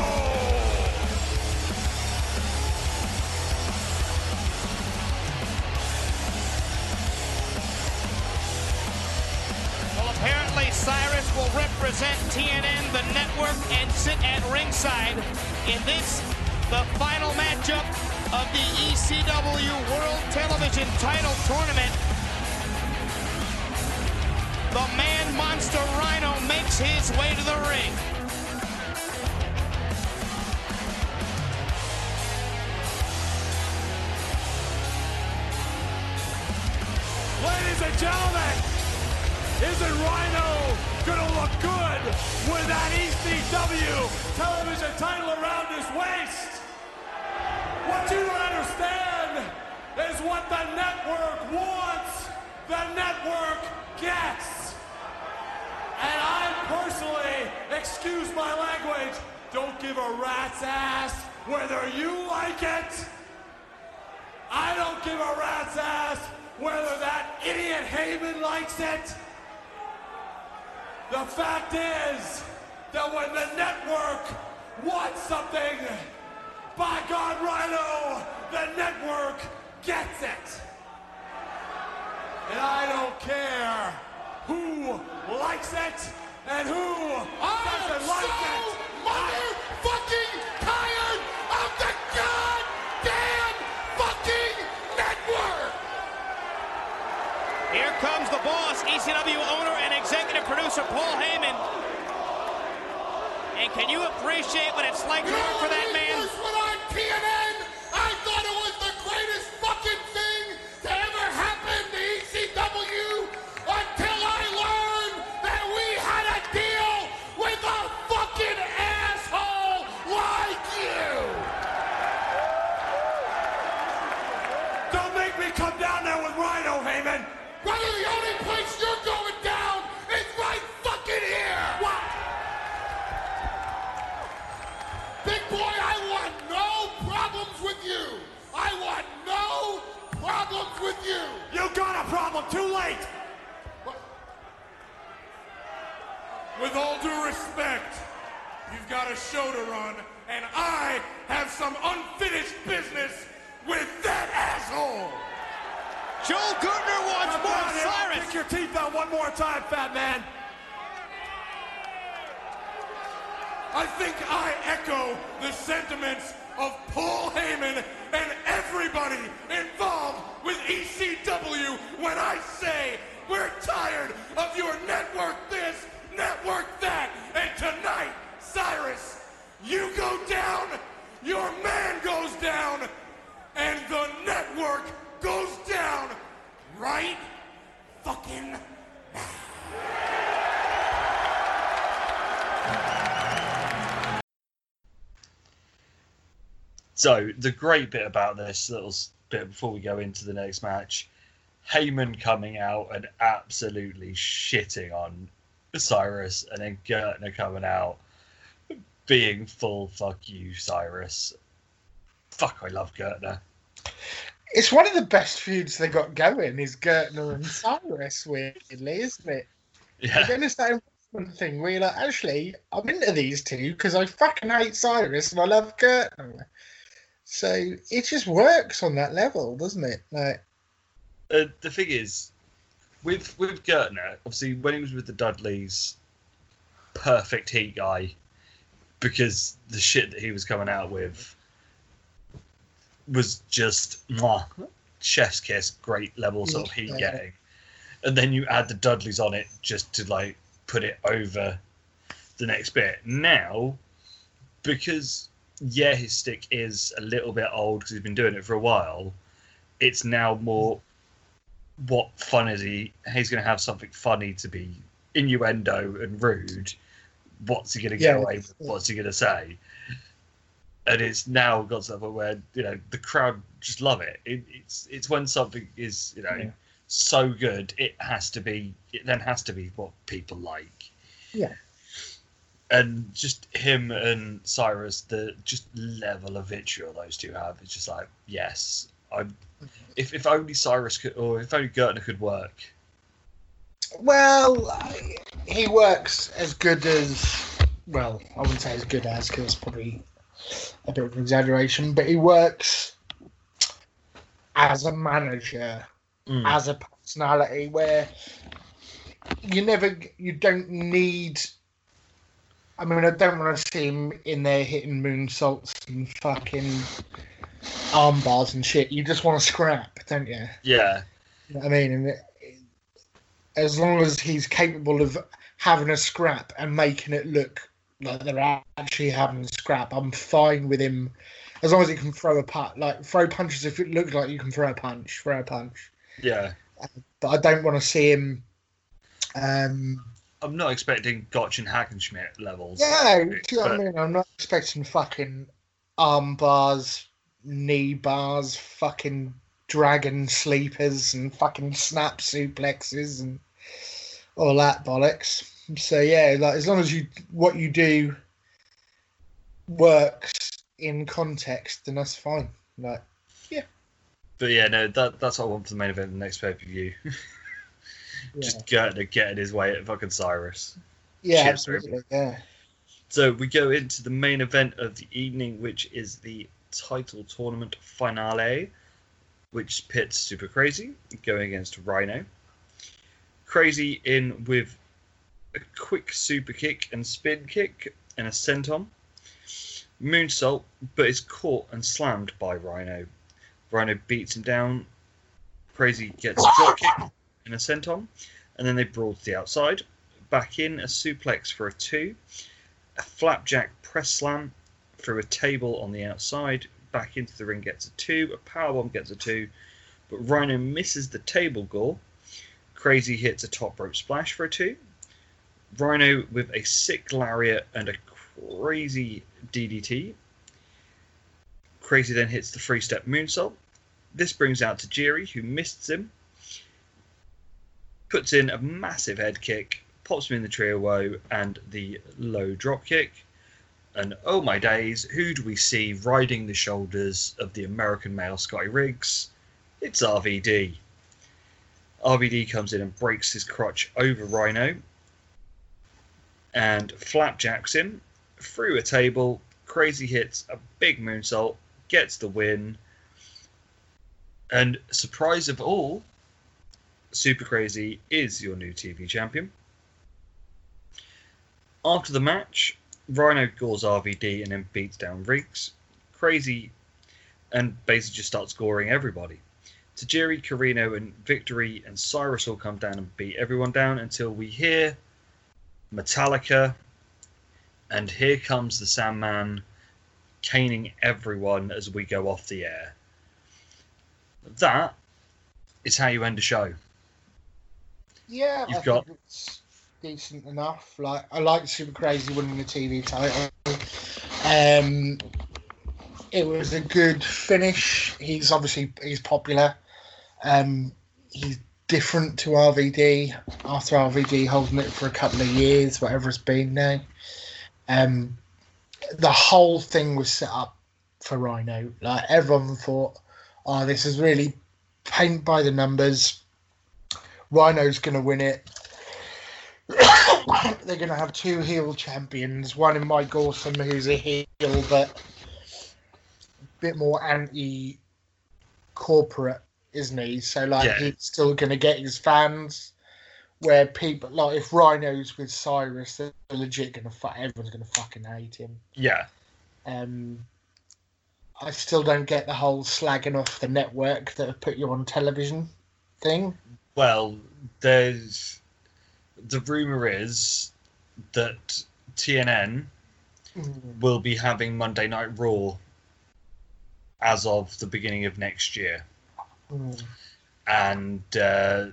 Cyrus will represent TNN, the network, and sit at ringside in this, the final matchup of the ECW World Television Title Tournament. The man monster Rhino makes his way to the ring. Ladies and gentlemen, isn't Rhino gonna look good with that ECW television title around his waist? What you don't understand is what the network wants, the network gets. And I personally, excuse my language, don't give a rat's ass whether you like it. I don't give a rat's ass whether that idiot Heyman likes it. The fact is that when the network wants something, by God, Rhino, the network gets it. And I don't care who likes it and who doesn't like it. motherfucking tired of the goddamn fucking network! Here comes the boss, ECW owner and executive producer Paul Heyman. And can you appreciate what it's like to work for that man? Respect, you've got a show to run, and I have some unfinished business with that asshole. Joel Gertner wants Come more Cyrus. Pick your teeth out one more time, fat man. I think I echo the sentiments of Paul Heyman and everybody involved with ECW when I say we're tired of your network this, network that, and tonight, Cyrus, you go down, your man goes down, and the network goes down right fucking So the great bit about this little bit before we go into the next match, Heyman coming out and absolutely shitting on Cyrus, and then Gertner coming out being full fuck you, Cyrus. Fuck, I love Gertner. It's one of the best feuds they got going. Is Gertner and Cyrus weirdly, isn't it? Yeah, Again, it's that investment thing where you're like, actually, I'm into these two because I fucking hate Cyrus and I love Gertner. So it just works on that level, doesn't it? Like, uh, the thing is, with with Gertner, obviously when he was with the Dudleys, perfect heat guy, because the shit that he was coming out with was just mwah, chef's kiss, great levels of heat getting, and then you add the Dudleys on it just to like put it over the next bit. Now, because yeah, his stick is a little bit old because he's been doing it for a while. It's now more what fun is he? He's going to have something funny to be innuendo and rude. What's he going to get Yeah. away with? What's he going to say? and it's now got to the point where you know the crowd just love it. it it's it's when something is you know Yeah. so good, it has to be. It then has to be what people like. Yeah. And just him and Cyrus, the just level of vitriol those two have, it's just like yes, I. If if only Cyrus could, or if only Gertner could work. Well, I- he works as good as. Well, I wouldn't say as good as because it's probably a bit of an exaggeration, but he works as a manager, Mm. as a personality, where you never, you don't need. I mean, I don't want to see him in there hitting moonsaults and fucking arm bars and shit. You just want to scrap, don't you? Yeah, You know I mean? And it, as long as he's capable of having a scrap and making it look like they're actually having a scrap, I'm fine with him. As long as he can throw a punch, like throw punches if it looks like you can throw a punch, throw a punch. yeah. But I don't want to see him. Um, I'm not expecting Gotch and Hackenschmidt levels. yeah, do you know what I mean? I'm not expecting fucking arm bars, knee bars, fucking dragon sleepers, and fucking snap suplexes and all that bollocks. So yeah, like as long as you what you do works in context, then that's fine. Like yeah. But yeah, no, that that's what I want for the main event of the next pay per view. yeah, Just Gertner getting his way at fucking Cyrus. yeah cheers, absolutely, yeah. So we go into the main event of the evening, which is the title tournament finale, which pits Super Crazy going against Rhino. Crazy in with a quick super kick and spin kick and a senton. Moonsault, but is caught and slammed by Rhino. Rhino beats him down. Crazy gets a drop kick and a senton, and then they brawl to the outside. Back in a suplex for a two a flapjack press slam through a table on the outside. Back into the ring gets a two. A powerbomb gets a two. But Rhino misses the table goal. Crazy hits a top rope splash for a two. Rhino with a sick lariat and a crazy DDT. Crazy then hits the three step moonsault. This brings out Tajiri, who mist him. Puts in a massive head kick, pops him in the trio woe and the low drop kick. And oh my days, who do we see riding the shoulders of the American male Scotty Riggs? It's RVD. RVD comes in and breaks his crotch over Rhino and flapjacks him through a table. Crazy hits a big moonsault, gets the win. And surprise of all, Super Crazy is your new TV champion. After the match, Rhino gores RVD and then beats down Riggs. Crazy and basically just starts goring everybody. Tajiri, Corino, and Victory and Cyrus all come down and beat everyone down until we hear Metallica, and here comes the Sandman caning everyone as we go off the air. That is how you end a show. Yeah, You've I got- decent enough. Like I like Super Crazy winning the TV title. Um, it was a good finish. He's obviously he's popular. Um, he's different to RVD after RVD holding it for a couple of years, whatever it's been now. Um, the whole thing was set up for Rhino. Like everyone thought, oh, this is really paint by the numbers. Rhino's going to win it. They're going to have two heel champions, one in Mike Awesome, who's a heel, but a bit more anti corporate, isn't he? So, like, Yeah. he's still going to get his fans. Where people, like, if Rhino's with Cyrus, they're legit going to fuck, everyone's going to fucking hate him. Yeah. Um, I still don't get the whole slagging off the network that have put you on television thing. Well, there's the rumor is that TNN will be having Monday Night Raw as of the beginning of next year, Mm. and uh,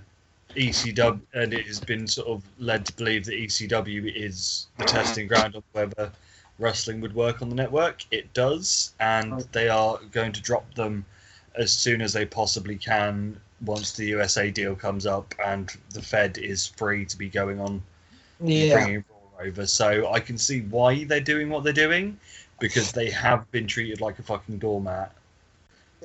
ECW, and it has been sort of led to believe that ECW is the testing ground on whether wrestling would work on the network. It does, and they are going to drop them as soon as they possibly can once the USA deal comes up and the Fed is free to be going on Yeah. bringing Raw over. So I can see why they're doing what they're doing because they have been treated like a fucking doormat.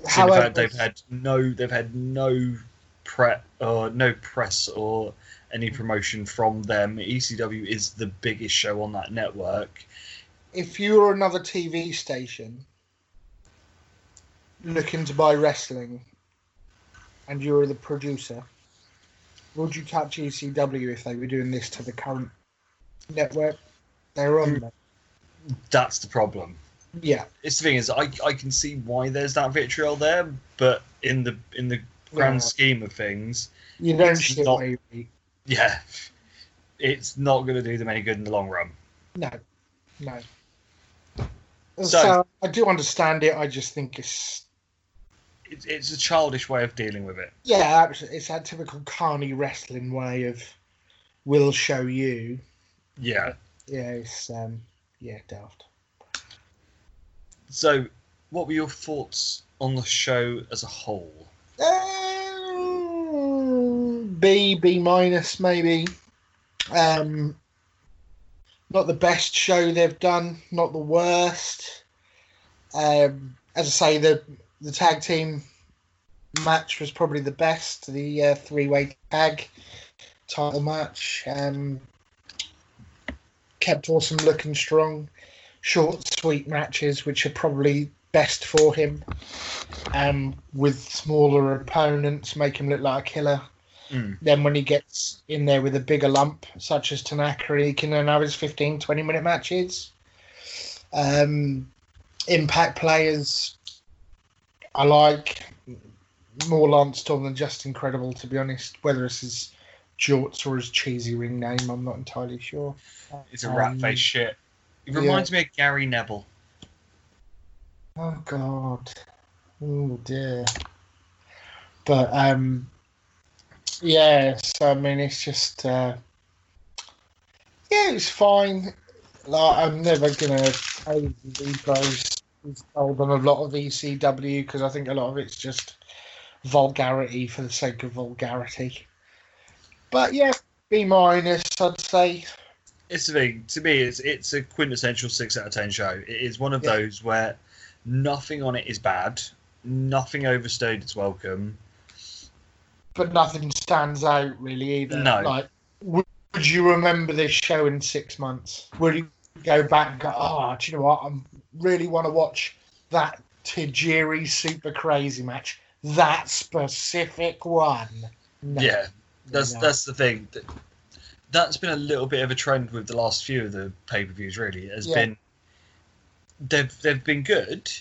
However, had, they've had no, they've had no pre or no press or any promotion from them. ECW is the biggest show on that network. if you were another TV station looking to buy wrestling and you were the producer, would you touch ECW if they were doing this to the current network they're on? Mm. there? That's the problem. Yeah, It's the thing is, I I can see why there's that vitriol there, but in the in the grand Yeah. scheme of things, you don't shit not- yeah, it's not going to do them any good in the long run. No, no. So, So- I do understand it. I just think it's It's, it's a childish way of dealing with it. yeah, absolutely. It's that typical carny wrestling way of "we'll show you." Yeah. Yeah, it's um, yeah, daft. So, what were your thoughts on the show as a whole? Um, B, B minus maybe. Um, not the best show they've done, not the worst. Um, as I say, the the tag team match was probably the best. The uh, three way tag title match um, kept awesome looking strong. Short, sweet matches, which are probably best for him um, with smaller opponents, make him look like a killer. Mm. Then when he gets in there with a bigger lump, such as Tanaka, he can then have his 15, 20 minute matches. Um, impact players, I like more Lance Storm than Justin Credible, to be honest. Whether it's his jorts or his cheesy ring name, I'm not entirely sure. It's a rat Um, face shit. It yeah. reminds me of Gary Neville. Oh God. Oh dear. But um yeah, so I mean it's just uh yeah, it's fine. Like I'm never gonna overly boast told on a lot of ECW because I think a lot of it's just vulgarity for the sake of vulgarity. But yeah, B minus I'd say. It's the thing. To me, it's it's a quintessential six out of ten show. It is one of Yeah. those where nothing on it is bad, nothing overstayed its welcome. but nothing stands out really either. No. Like, would would you remember this show in six months? Would you go back and go, oh, do you know what? I really want to watch that Tajiri Super Crazy match. That specific one. No. Yeah, that's No. that's the thing. That's been a little bit of a trend with the last few of the pay per views. Really, has Yeah. been they've they've been good,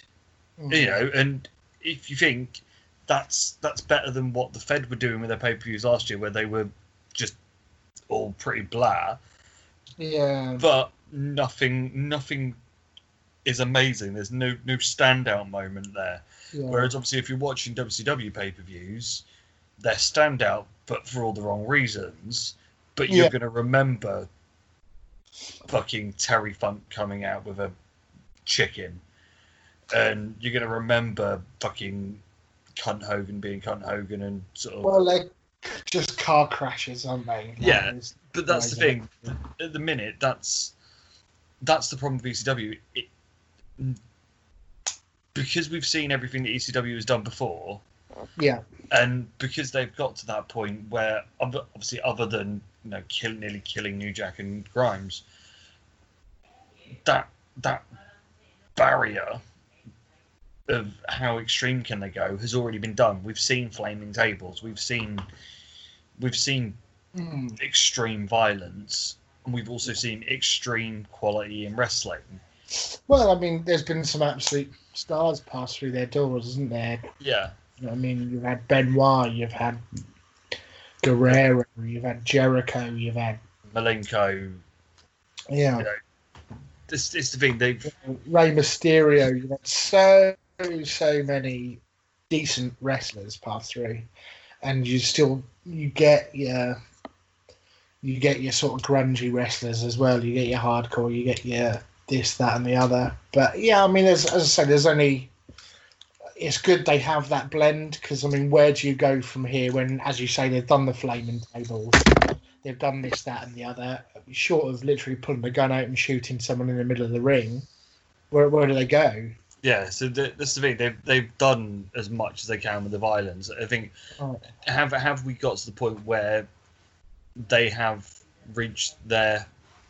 Mm. you know. And if you think that's that's better than what the Fed were doing with their pay per views last year, where they were just all pretty blah. Yeah. but nothing nothing is amazing there's no no standout moment there yeah. whereas obviously if you're watching wcw pay-per-views they're standout but for all the wrong reasons but you're Yeah. going to remember fucking terry funk coming out with a chicken and you're going to remember fucking cunt hogan being cunt hogan and sort of Well, they're just car crashes, aren't they? Like, Yeah. But that's the thing. At the minute, that's that's the problem with ECW. It, because we've seen everything that ECW has done before, Yeah. and because they've got to that point where, obviously, other than you know, kill, nearly killing New Jack and Grimes, that that barrier of how extreme can they go has already been done. We've seen flaming tables. We've seen we've seen Mm. extreme violence, and we've also seen extreme quality in wrestling. Well, I mean, there's been some absolute stars pass through their doors, isn't there? Yeah, You know what I mean, you've had Benoit, you've had Guerrero, you've had Jericho, you've had Malenko. yeah, You know, this, this is the thing. They've Rey Mysterio. You've had so so many decent wrestlers pass through, and you still you get your you get your sort of grungy wrestlers as well. You get your hardcore, you get your this, that, and the other. But yeah, I mean, as, as I said, there's only. It's good they have that blend because I mean, where do you go from here when, as you say, they've done the flaming tables, they've done this, that, and the other. Short of literally pulling the gun out and shooting someone in the middle of the ring, where where do they go? Yeah, so th- that's the thing. They've they've done as much as they can with the violence. I think Oh. have have we got to the point where they have reached their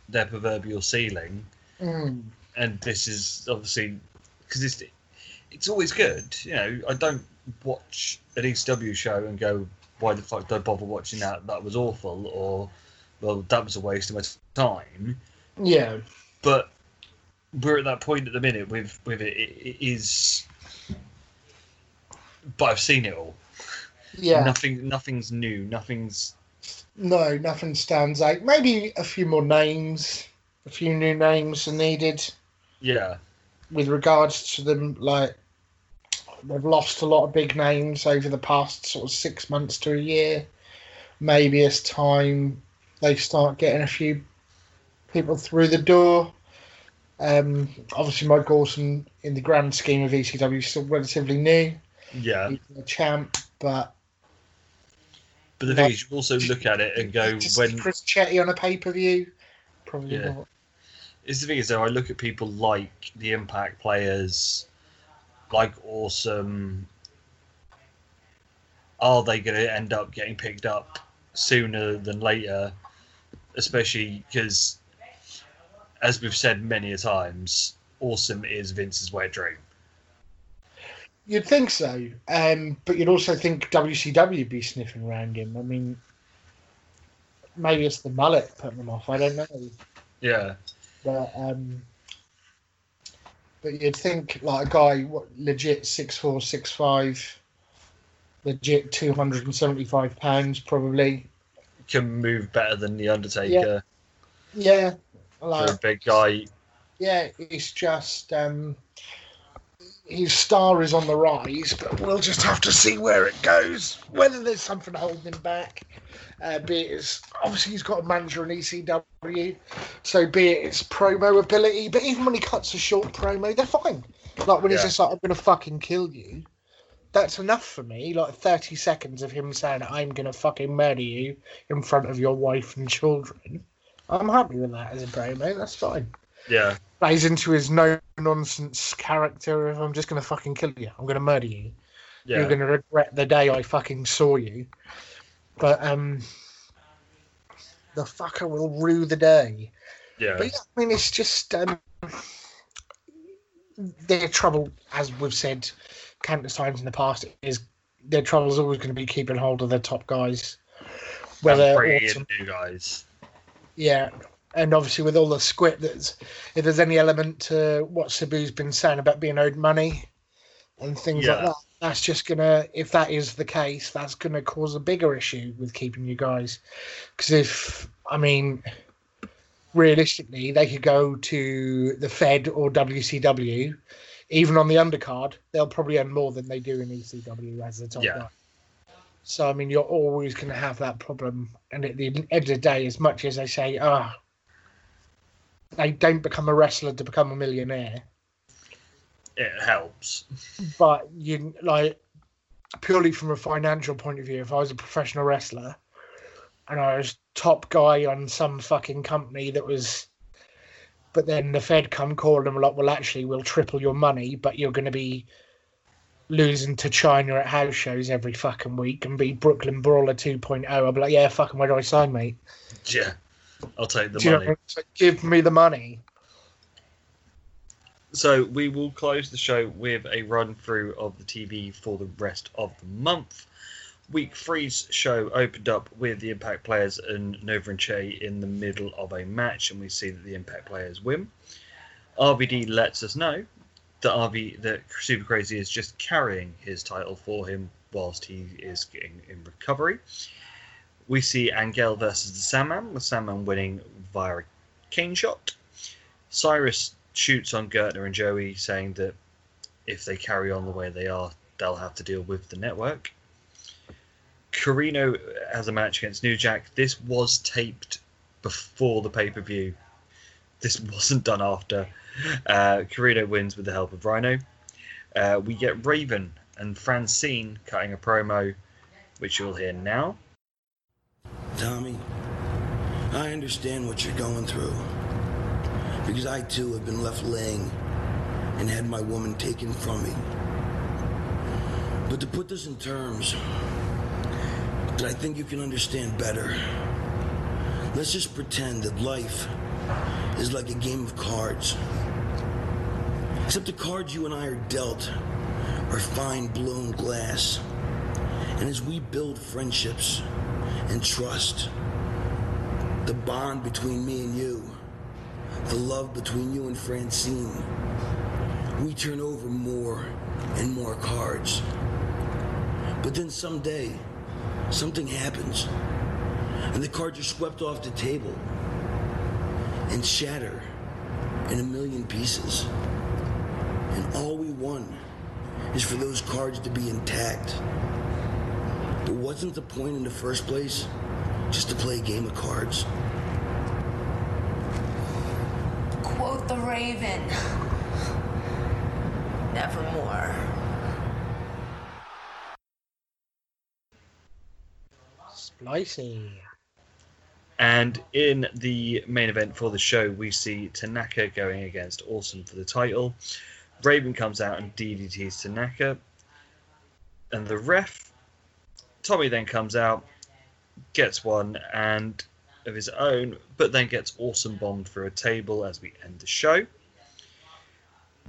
their proverbial ceiling, Mm. and this is obviously because it's it's always good. You know, I don't watch an ECW show and go, "Why the fuck did I bother watching that? That was awful," or "Well, that was a waste of my time." Yeah, but we're at that point at the minute with with it, it, it is but i've seen it all yeah. nothing nothing's new nothing's No, nothing stands out. Maybe a few more names, a few new names are needed yeah with regards to them. Like they've lost a lot of big names over the past sort of six months to a year. Maybe it's time they start getting a few people through the door. Um, obviously, Mike Awesome, in the grand scheme of ECW, is still relatively new. yeah He's a champ, but but the thing is you also look at it and go just when Chris Chetti on a pay per view, probably Yeah. not. is the thing is though i look at people like the impact players like awesome are they going to end up getting picked up sooner than later especially because as we've said many a times awesome is vince's wet dream You'd think so, um, but you'd also think WCW would be sniffing around him. I mean, maybe it's the mullet putting them off. I don't know, yeah but um, but you'd think like a guy what legit six four six five, legit two hundred and seventy five pounds probably. can move better than the undertaker Yeah, for like a big guy yeah, it's just um, his star is on the rise, but we'll just have to see where it goes. Whether there's something holding him back, uh, be it his, obviously he's got a manager in ECW, so be it his promo ability. But even when he cuts a short promo, they're fine. Like when he's just like, "I'm gonna fucking kill you." That's enough for me. Like 30 seconds of him saying, I'm to fucking murder you in front of your wife and children. I'm happy with that as a promo. That's fine yeah plays into his no nonsense character of I'm just gonna fucking kill you. I'm gonna murder you. yeah You're gonna regret the day I fucking saw you. But um the fucker will rue the day. yeah But yeah, I mean it's just um their trouble, as we've said countless times in the past, is their trouble is always going to be keeping hold of their top guys. Whether and pretty new guys yeah, and obviously with all the squid, that's if there's any element to what Sabu's been saying about being owed money and things like that, that's just gonna. If that is the case, that's gonna cause a bigger issue with keeping you guys. Because if I mean, realistically, they could go to the Fed or WCW, even on the undercard, they'll probably earn more than they do in ECW as the top Yeah. guy. So I mean, you're always going to have that problem. And at the end of the day, as much as they say, ah, they don't become a wrestler to become a millionaire, it helps but you like purely from a financial point of view. If I was a professional wrestler and I was top guy on some fucking company that was, but then the Fed come calling them like, well, actually, we'll triple your money, but you're going to be losing to Chyna at house shows every fucking week and be Brooklyn Brawler 2.0. I'll be like, yeah, fucking, where do I sign, mate? yeah i'll take the Do you know money mean? So give me the money. So we will close the show with a run through of the TV for the rest of the month. Week three's show opened up with the Impact players and Nova and Che in the middle of a match, and we see that the Impact players win. RVD lets us know that RV that Super Crazy is just carrying his title for him whilst he is getting in recovery. We see Angel versus the Sandman, with Sandman winning via a cane shot. Cyrus shoots on Gertner and Joey, saying that if they carry on the way they are, they'll have to deal with the network. Corino has a match against New Jack. This was taped before the pay per view, this wasn't done after. Uh, Corino wins with the help of Rhino. Uh, we get Raven and Francine cutting a promo, which you'll hear now. Tommy, I understand what you're going through. Because I too have been left laying and had my woman taken from me. But to put this in terms that I think you can understand better, let's just pretend that life is like a game of cards. Except the cards you and I are dealt are fine blown glass. And as we build friendships and trust, the bond between me and you, the love between you and Francine, we turn over more and more cards. But then someday, something happens, and the cards are swept off the table and shatter in a million pieces. And all we want is for those cards to be intact. But wasn't the point in the first place just to play a game of cards? Quote the Raven. Nevermore. Splicey. And in the main event for the show, we see Tanaka going against Awesome for the title. Raven comes out and DDTs Tanaka. And the ref, Tommy then comes out, gets one and of his own, but then gets Awesome bombed through a table as we end the show.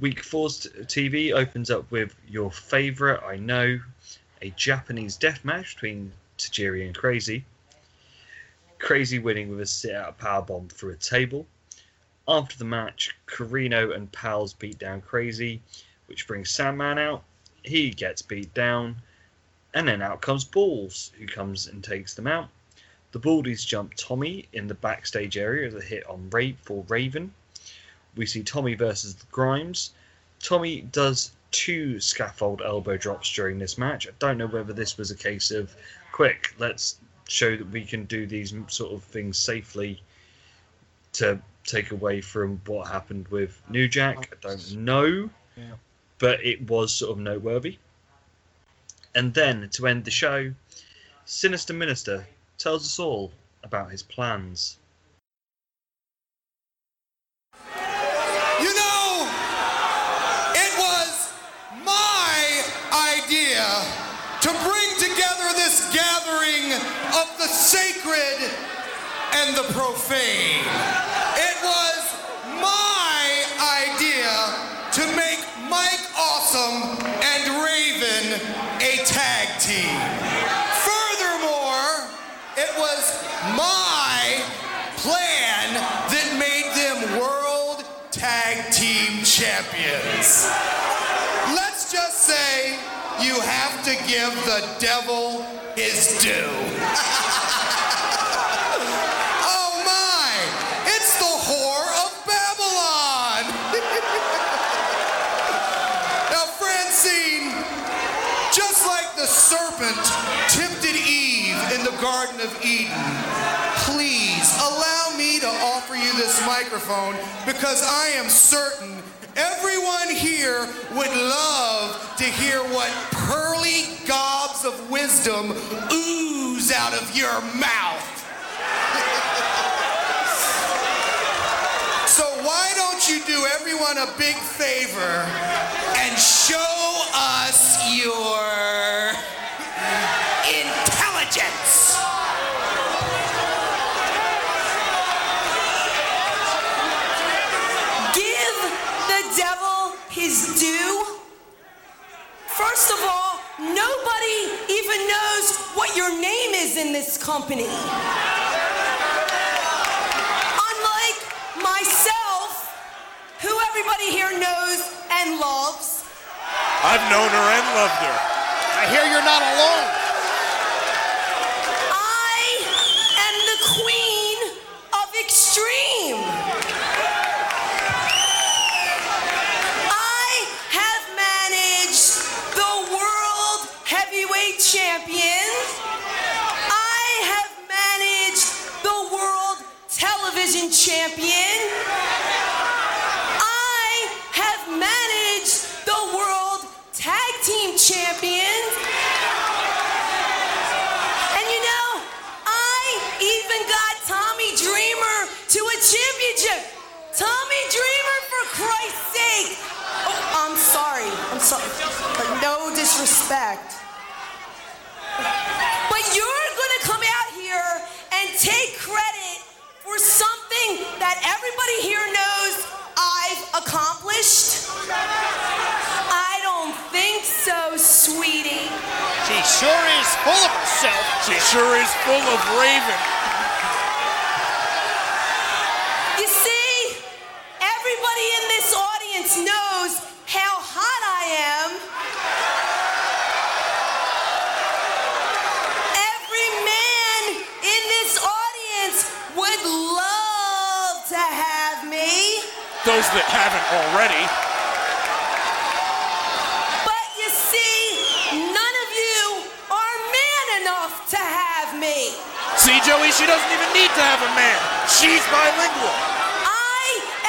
Week 4's TV opens up with your favourite, I know, a Japanese death match between Tajiri and Crazy. Crazy winning with a sit out power bomb through a table. After the match, Corino and Pals beat down Crazy, which brings Sandman out. He gets beat down, and then out comes Balls, who comes and takes them out. The Baldies jump Tommy in the backstage area as a hit on Ra- for Raven. We see Tommy versus Grimes. Tommy does two scaffold elbow drops during this match. I don't know whether this was a case of quick, let's show that we can do these sort of things safely to take away from what happened with New Jack. I don't know, Yeah. but it was sort of noteworthy. And then to end the show, Sinister Minister tells us all about his plans. You know, it was my idea to bring together this gathering of the sacred and the profane. Champions. Let's just say you have to give the devil his due. oh my, it's the whore of Babylon. now, Francine, just like the serpent tempted Eve in the Garden of Eden, please allow me to offer you this microphone because I am certain everyone here would love to hear what pearly gobs of wisdom ooze out of your mouth. So why don't you do everyone a big favor and show us your intelligence? Company. Unlike myself, who everybody here knows and loves. I've known her and loved her. I hear you're not alone. Champion. Television champion. I have managed the world tag team champions. And you know, I even got Tommy Dreamer to a championship. Tommy Dreamer, for Christ's sake. Oh, I'm sorry. I'm sorry. But no disrespect. But you're going to come out here and take credit for something everybody here knows I've accomplished? I don't think so, sweetie. She sure is full of herself. She sure is full of Raven. You see, everybody in this audience knows how hot I am. Every man in this audience would love to have me. Those that haven't already. But you see, none of you are man enough to have me. See, Joey, she doesn't even need to have a man. She's bilingual. I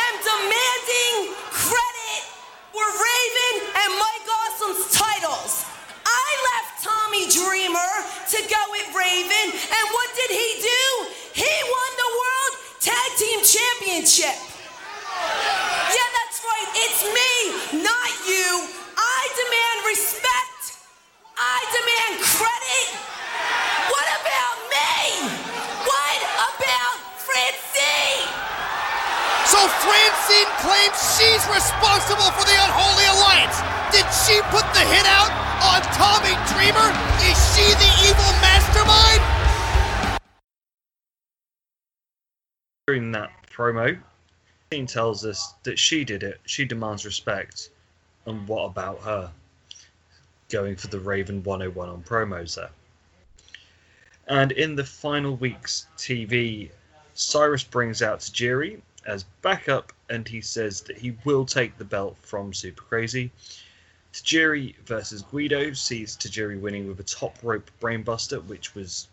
am demanding credit for Raven and Mike Awesome's titles. I left Tommy Dreamer to go with Raven, and what did he do? He won the World Tag Team Championship. Yeah, that's right. It's me, not you. I demand respect. I demand credit. What about me? What about Francine? So Francine claims she's responsible for the unholy alliance. Did she put the hit out on Tommy Dreamer? Is she the evil mastermind? During that promo, Dean tells us that she did it. She demands respect. And what about her? Going for the Raven 101 on promos there. And in the final week's TV, Cyrus brings out Tajiri as backup and he says that he will take the belt from Super Crazy. Tajiri versus Guido sees Tajiri winning with a top rope brainbuster, which was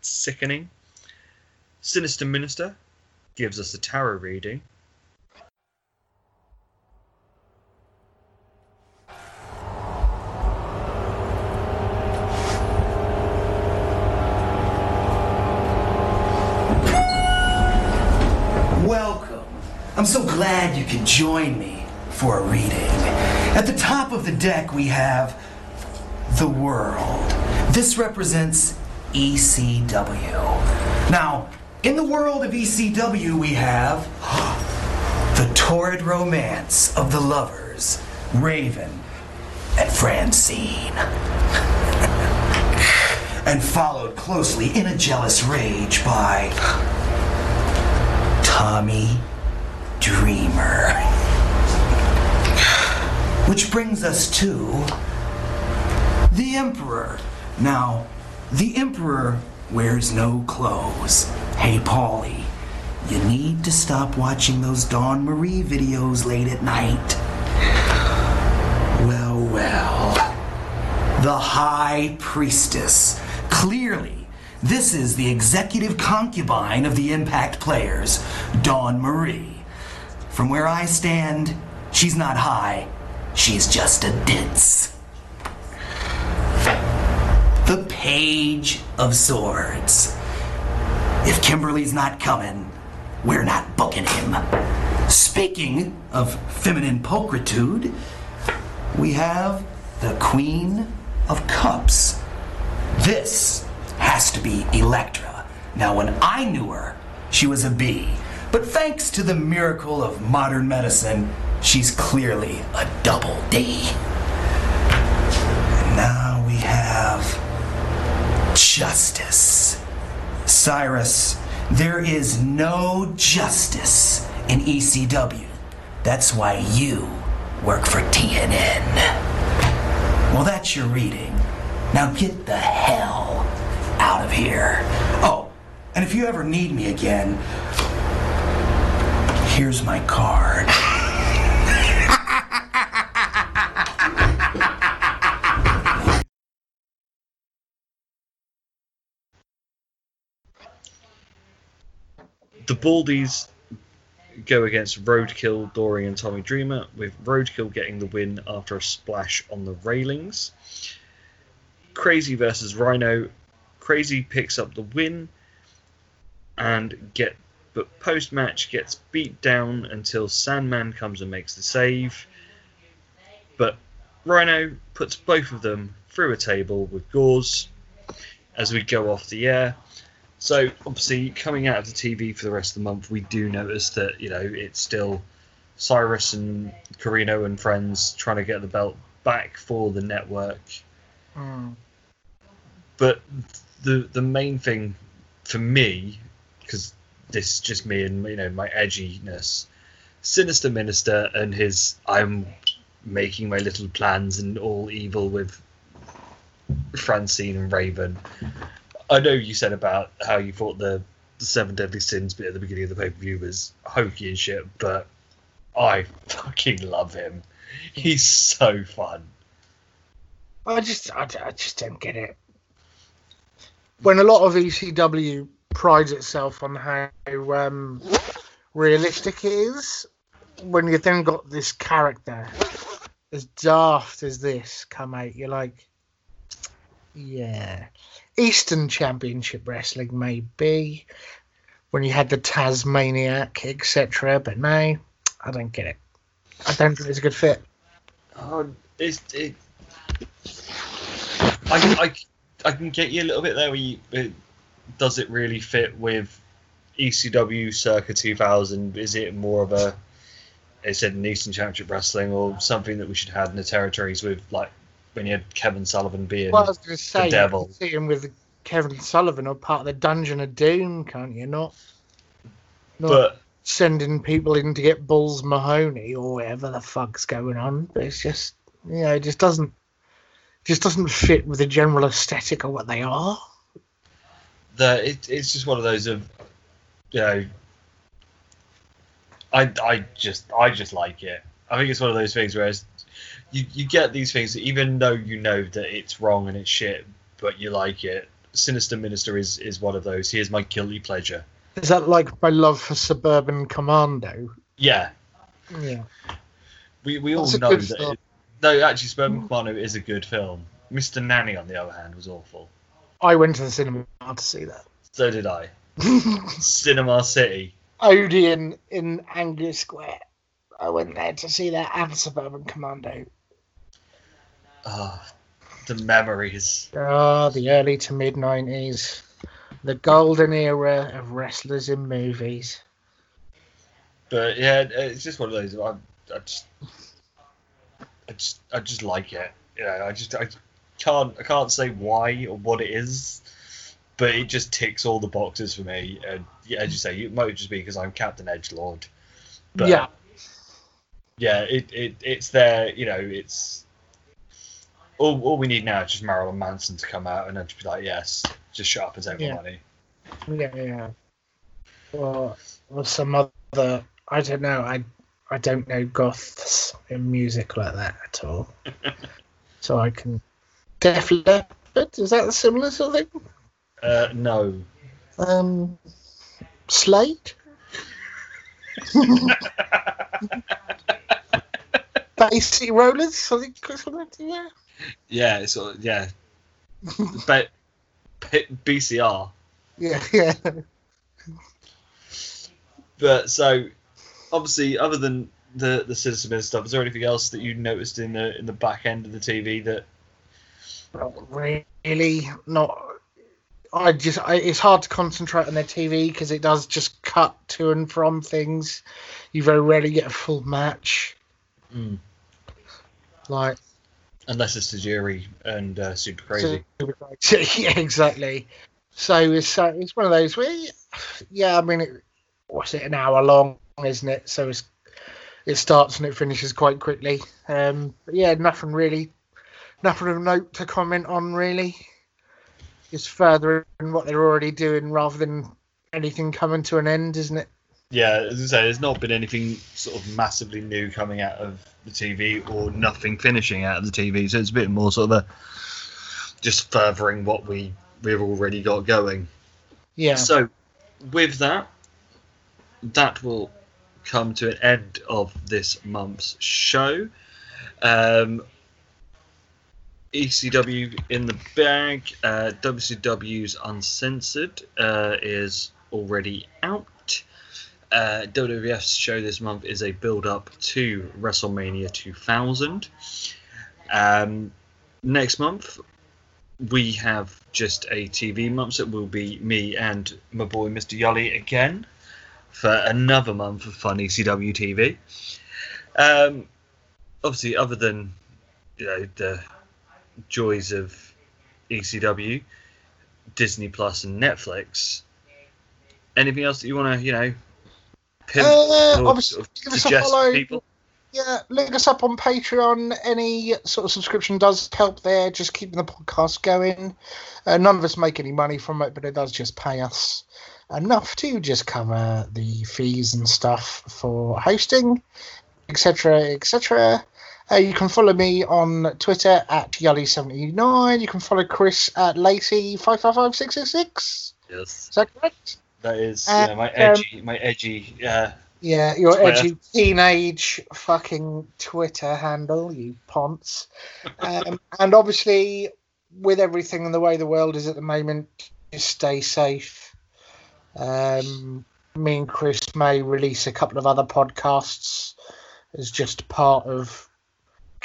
sickening. Sinister Minister gives us a tarot reading. Welcome. I'm so glad you could join me for a reading. At the top of the deck, we have the world. This represents ECW. Now, in the world of ECW, we have the torrid romance of the lovers, Raven and Francine. and followed closely in a jealous rage by Tommy Dreamer. Which brings us to the Emperor. Now, the Emperor wears no clothes. Hey, Paulie, you need to stop watching those Dawn Marie videos late at night. Well, well. The High Priestess. Clearly, this is the executive concubine of the Impact players, Dawn Marie. From where I stand, she's not high, she's just a ditz. The Page of Swords. If Kimberly's not coming, we're not booking him. Speaking of feminine pulchritude, we have the Queen of Cups. This has to be Elektra. Now, when I knew her, she was a B. But thanks to the miracle of modern medicine, she's clearly a double D. And now we have justice. Cyrus, there is no justice in ECW. That's why you work for TNN. Well, that's your reading. Now get the hell out of here. Oh, and if you ever need me again, here's my card. the Baldies go against Roadkill, Doring, and Tommy Dreamer, with Roadkill getting the win after a splash on the railings. Crazy versus Rhino. Crazy picks up the win and get but post match gets beat down until Sandman comes and makes the save. But Rhino puts both of them through a table with gauze as we go off the air. So obviously, coming out of the TV for the rest of the month, we do notice that you know it's still Cyrus and Corino and friends trying to get the belt back for the network. Mm. But the the main thing for me, because this is just me and you know my edginess, Sinister Minister and his I'm making my little plans and all evil with Francine and Raven. I know you said about how you thought the, the Seven Deadly Sins bit at the beginning of the pay per view was hokey and shit, but I fucking love him. He's so fun. I just, I, I just don't get it. When a lot of ECW prides itself on how um, realistic it is, when you then got this character as daft as this come out, you're like, yeah. Eastern Championship Wrestling maybe when you had the Tasmaniac, etc. But no, I don't get it. I don't think it's a good fit. Oh, it's it. I can I, I can get you a little bit there. Where you, does it really fit with ECW circa 2000? Is it more of a, I said, an Eastern Championship Wrestling or something that we should have in the territories with like when you had Kevin Sullivan being Well, I was to say, you devil. can see him with Kevin Sullivan or part of the Dungeon of Doom, can't you? Not, not but sending people in to get Balls Mahoney or whatever the fuck's going on. But it's just, you know, it just doesn't, just doesn't fit with the general aesthetic of what they are. The it, it's just one of those of you know I I just I just like it. I think it's one of those things where it's, you you get these things that even though you know that it's wrong and it's shit, but you like it. Sinister Minister is is one of those. He is my guilty pleasure. Is that like my love for Suburban Commando? Yeah, Yeah. we we all That's a know that. It, no, actually, Suburban Commando is a good film. Mr. Nanny, on the other hand, was awful. I went to the cinema to see that. So did I. Cinema City. Odeon in Anglia Square. I went there to see that and Suburban Commando. Ah, the memories. Ah, the early to mid 90s. The golden era of wrestlers in movies. But yeah, it's just one of those. I, I just, I just, I just like it. You know, I just, I can't, I can't say why or what it is, but it just ticks all the boxes for me. And yeah, as you say, it might just be because I'm Captain Edge Lord. But yeah. yeah, it, it, it's there. You know, it's all, all we need now is just Marilyn Manson to come out and then just be like, yes, just shut up and take Yeah. my money. Yeah, yeah. Or, or some other. I don't know. I I don't know goths in music like that at all. so I can. Def Leppard is that a similar sort of thing? Uh, no, Um, Slade. Bay Rollers. I think something like that, yeah. yeah, of, yeah, but BCR. Yeah, yeah. But so, obviously, other than the the Citizen stuff, is there anything else that you noticed in the in the back end of the TV that? Not really. Not. I just. I, it's hard to concentrate on their TV because it does just cut to and from things. You very rarely get a full match. Mm. Like. Unless it's Tajiri and uh, Super Crazy. Yeah, exactly. So it's uh, it's one of those where, yeah, I mean, it, what's it an hour long, isn't it? So it's it starts and it finishes quite quickly. Um, but yeah, nothing really, nothing of note to comment on really. It's furthering what they're already doing rather than anything coming to an end, isn't it? Yeah, as I say, there's not been anything sort of massively new coming out of the TV or nothing finishing out of the TV. So it's a bit more sort of a just furthering what we we've already got going. Yeah. So, with that, that will come to an end of this month's show. Um, ECW in the bag. Uh, WCW's Uncensored uh, is already out. Uh, WWF's show this month is a build up to WrestleMania 2000. Um, next month, we have just a TV month, so it will be me and my boy Mr. Yully again for another month of fun ECW TV. Um, obviously, other than you know the joys of ECW, Disney Plus, and Netflix, anything else that you want to you know pimp Uh, or obviously, sort of give us a suggest follow. people? Yeah, link us up on Patreon. Any sort of subscription does help there, just keeping the podcast going. Uh, none of us make any money from it, but it does just pay us enough to just cover the fees and stuff for hosting, etc., etc. Uh, you can follow me on Twitter at Yully79. You can follow Chris at Lacey555666. Yes, Is that correct? that is Uh, yeah, my um, edgy, my edgy. Uh, Yeah, your Twitter. edgy teenage fucking Twitter handle, you ponce. Um, and obviously, with everything and the way the world is at the moment, just stay safe. Um, me and Chris may release a couple of other podcasts as just part of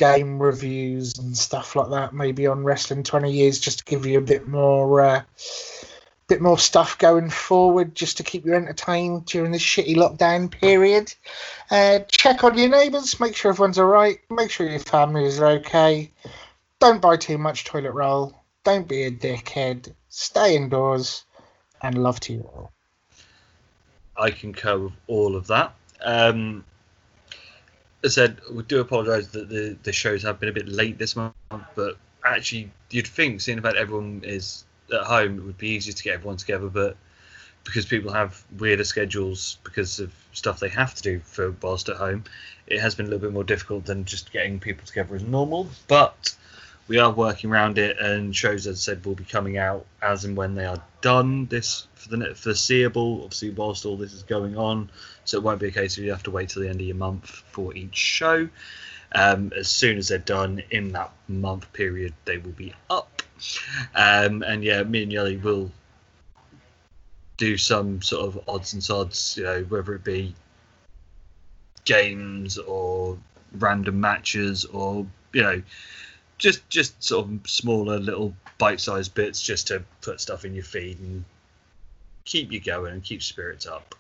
game reviews and stuff like that, maybe on Wrestling 20 Years, just to give you a bit more. Uh, bit more stuff going forward just to keep you entertained during this shitty lockdown period. Uh, check on your neighbours, make sure everyone's alright, make sure your families are okay. Don't buy too much toilet roll, don't be a dickhead, stay indoors, and love to you all. I concur with all of that. Um, I said, we do apologise that the, the shows have been a bit late this month, but actually, you'd think, seeing about everyone is at home, it would be easier to get everyone together, but because people have weirder schedules because of stuff they have to do for whilst at home, it has been a little bit more difficult than just getting people together as normal. But we are working around it, and shows, as I said, will be coming out as and when they are done. This for the foreseeable, obviously, whilst all this is going on, so it won't be a case of you have to wait till the end of your month for each show. Um, as soon as they're done in that month period, they will be up. Um, and yeah, me and Yelly will do some sort of odds and sods, you know, whether it be games or random matches or you know just just sort of smaller little bite-sized bits just to put stuff in your feed and keep you going and keep spirits up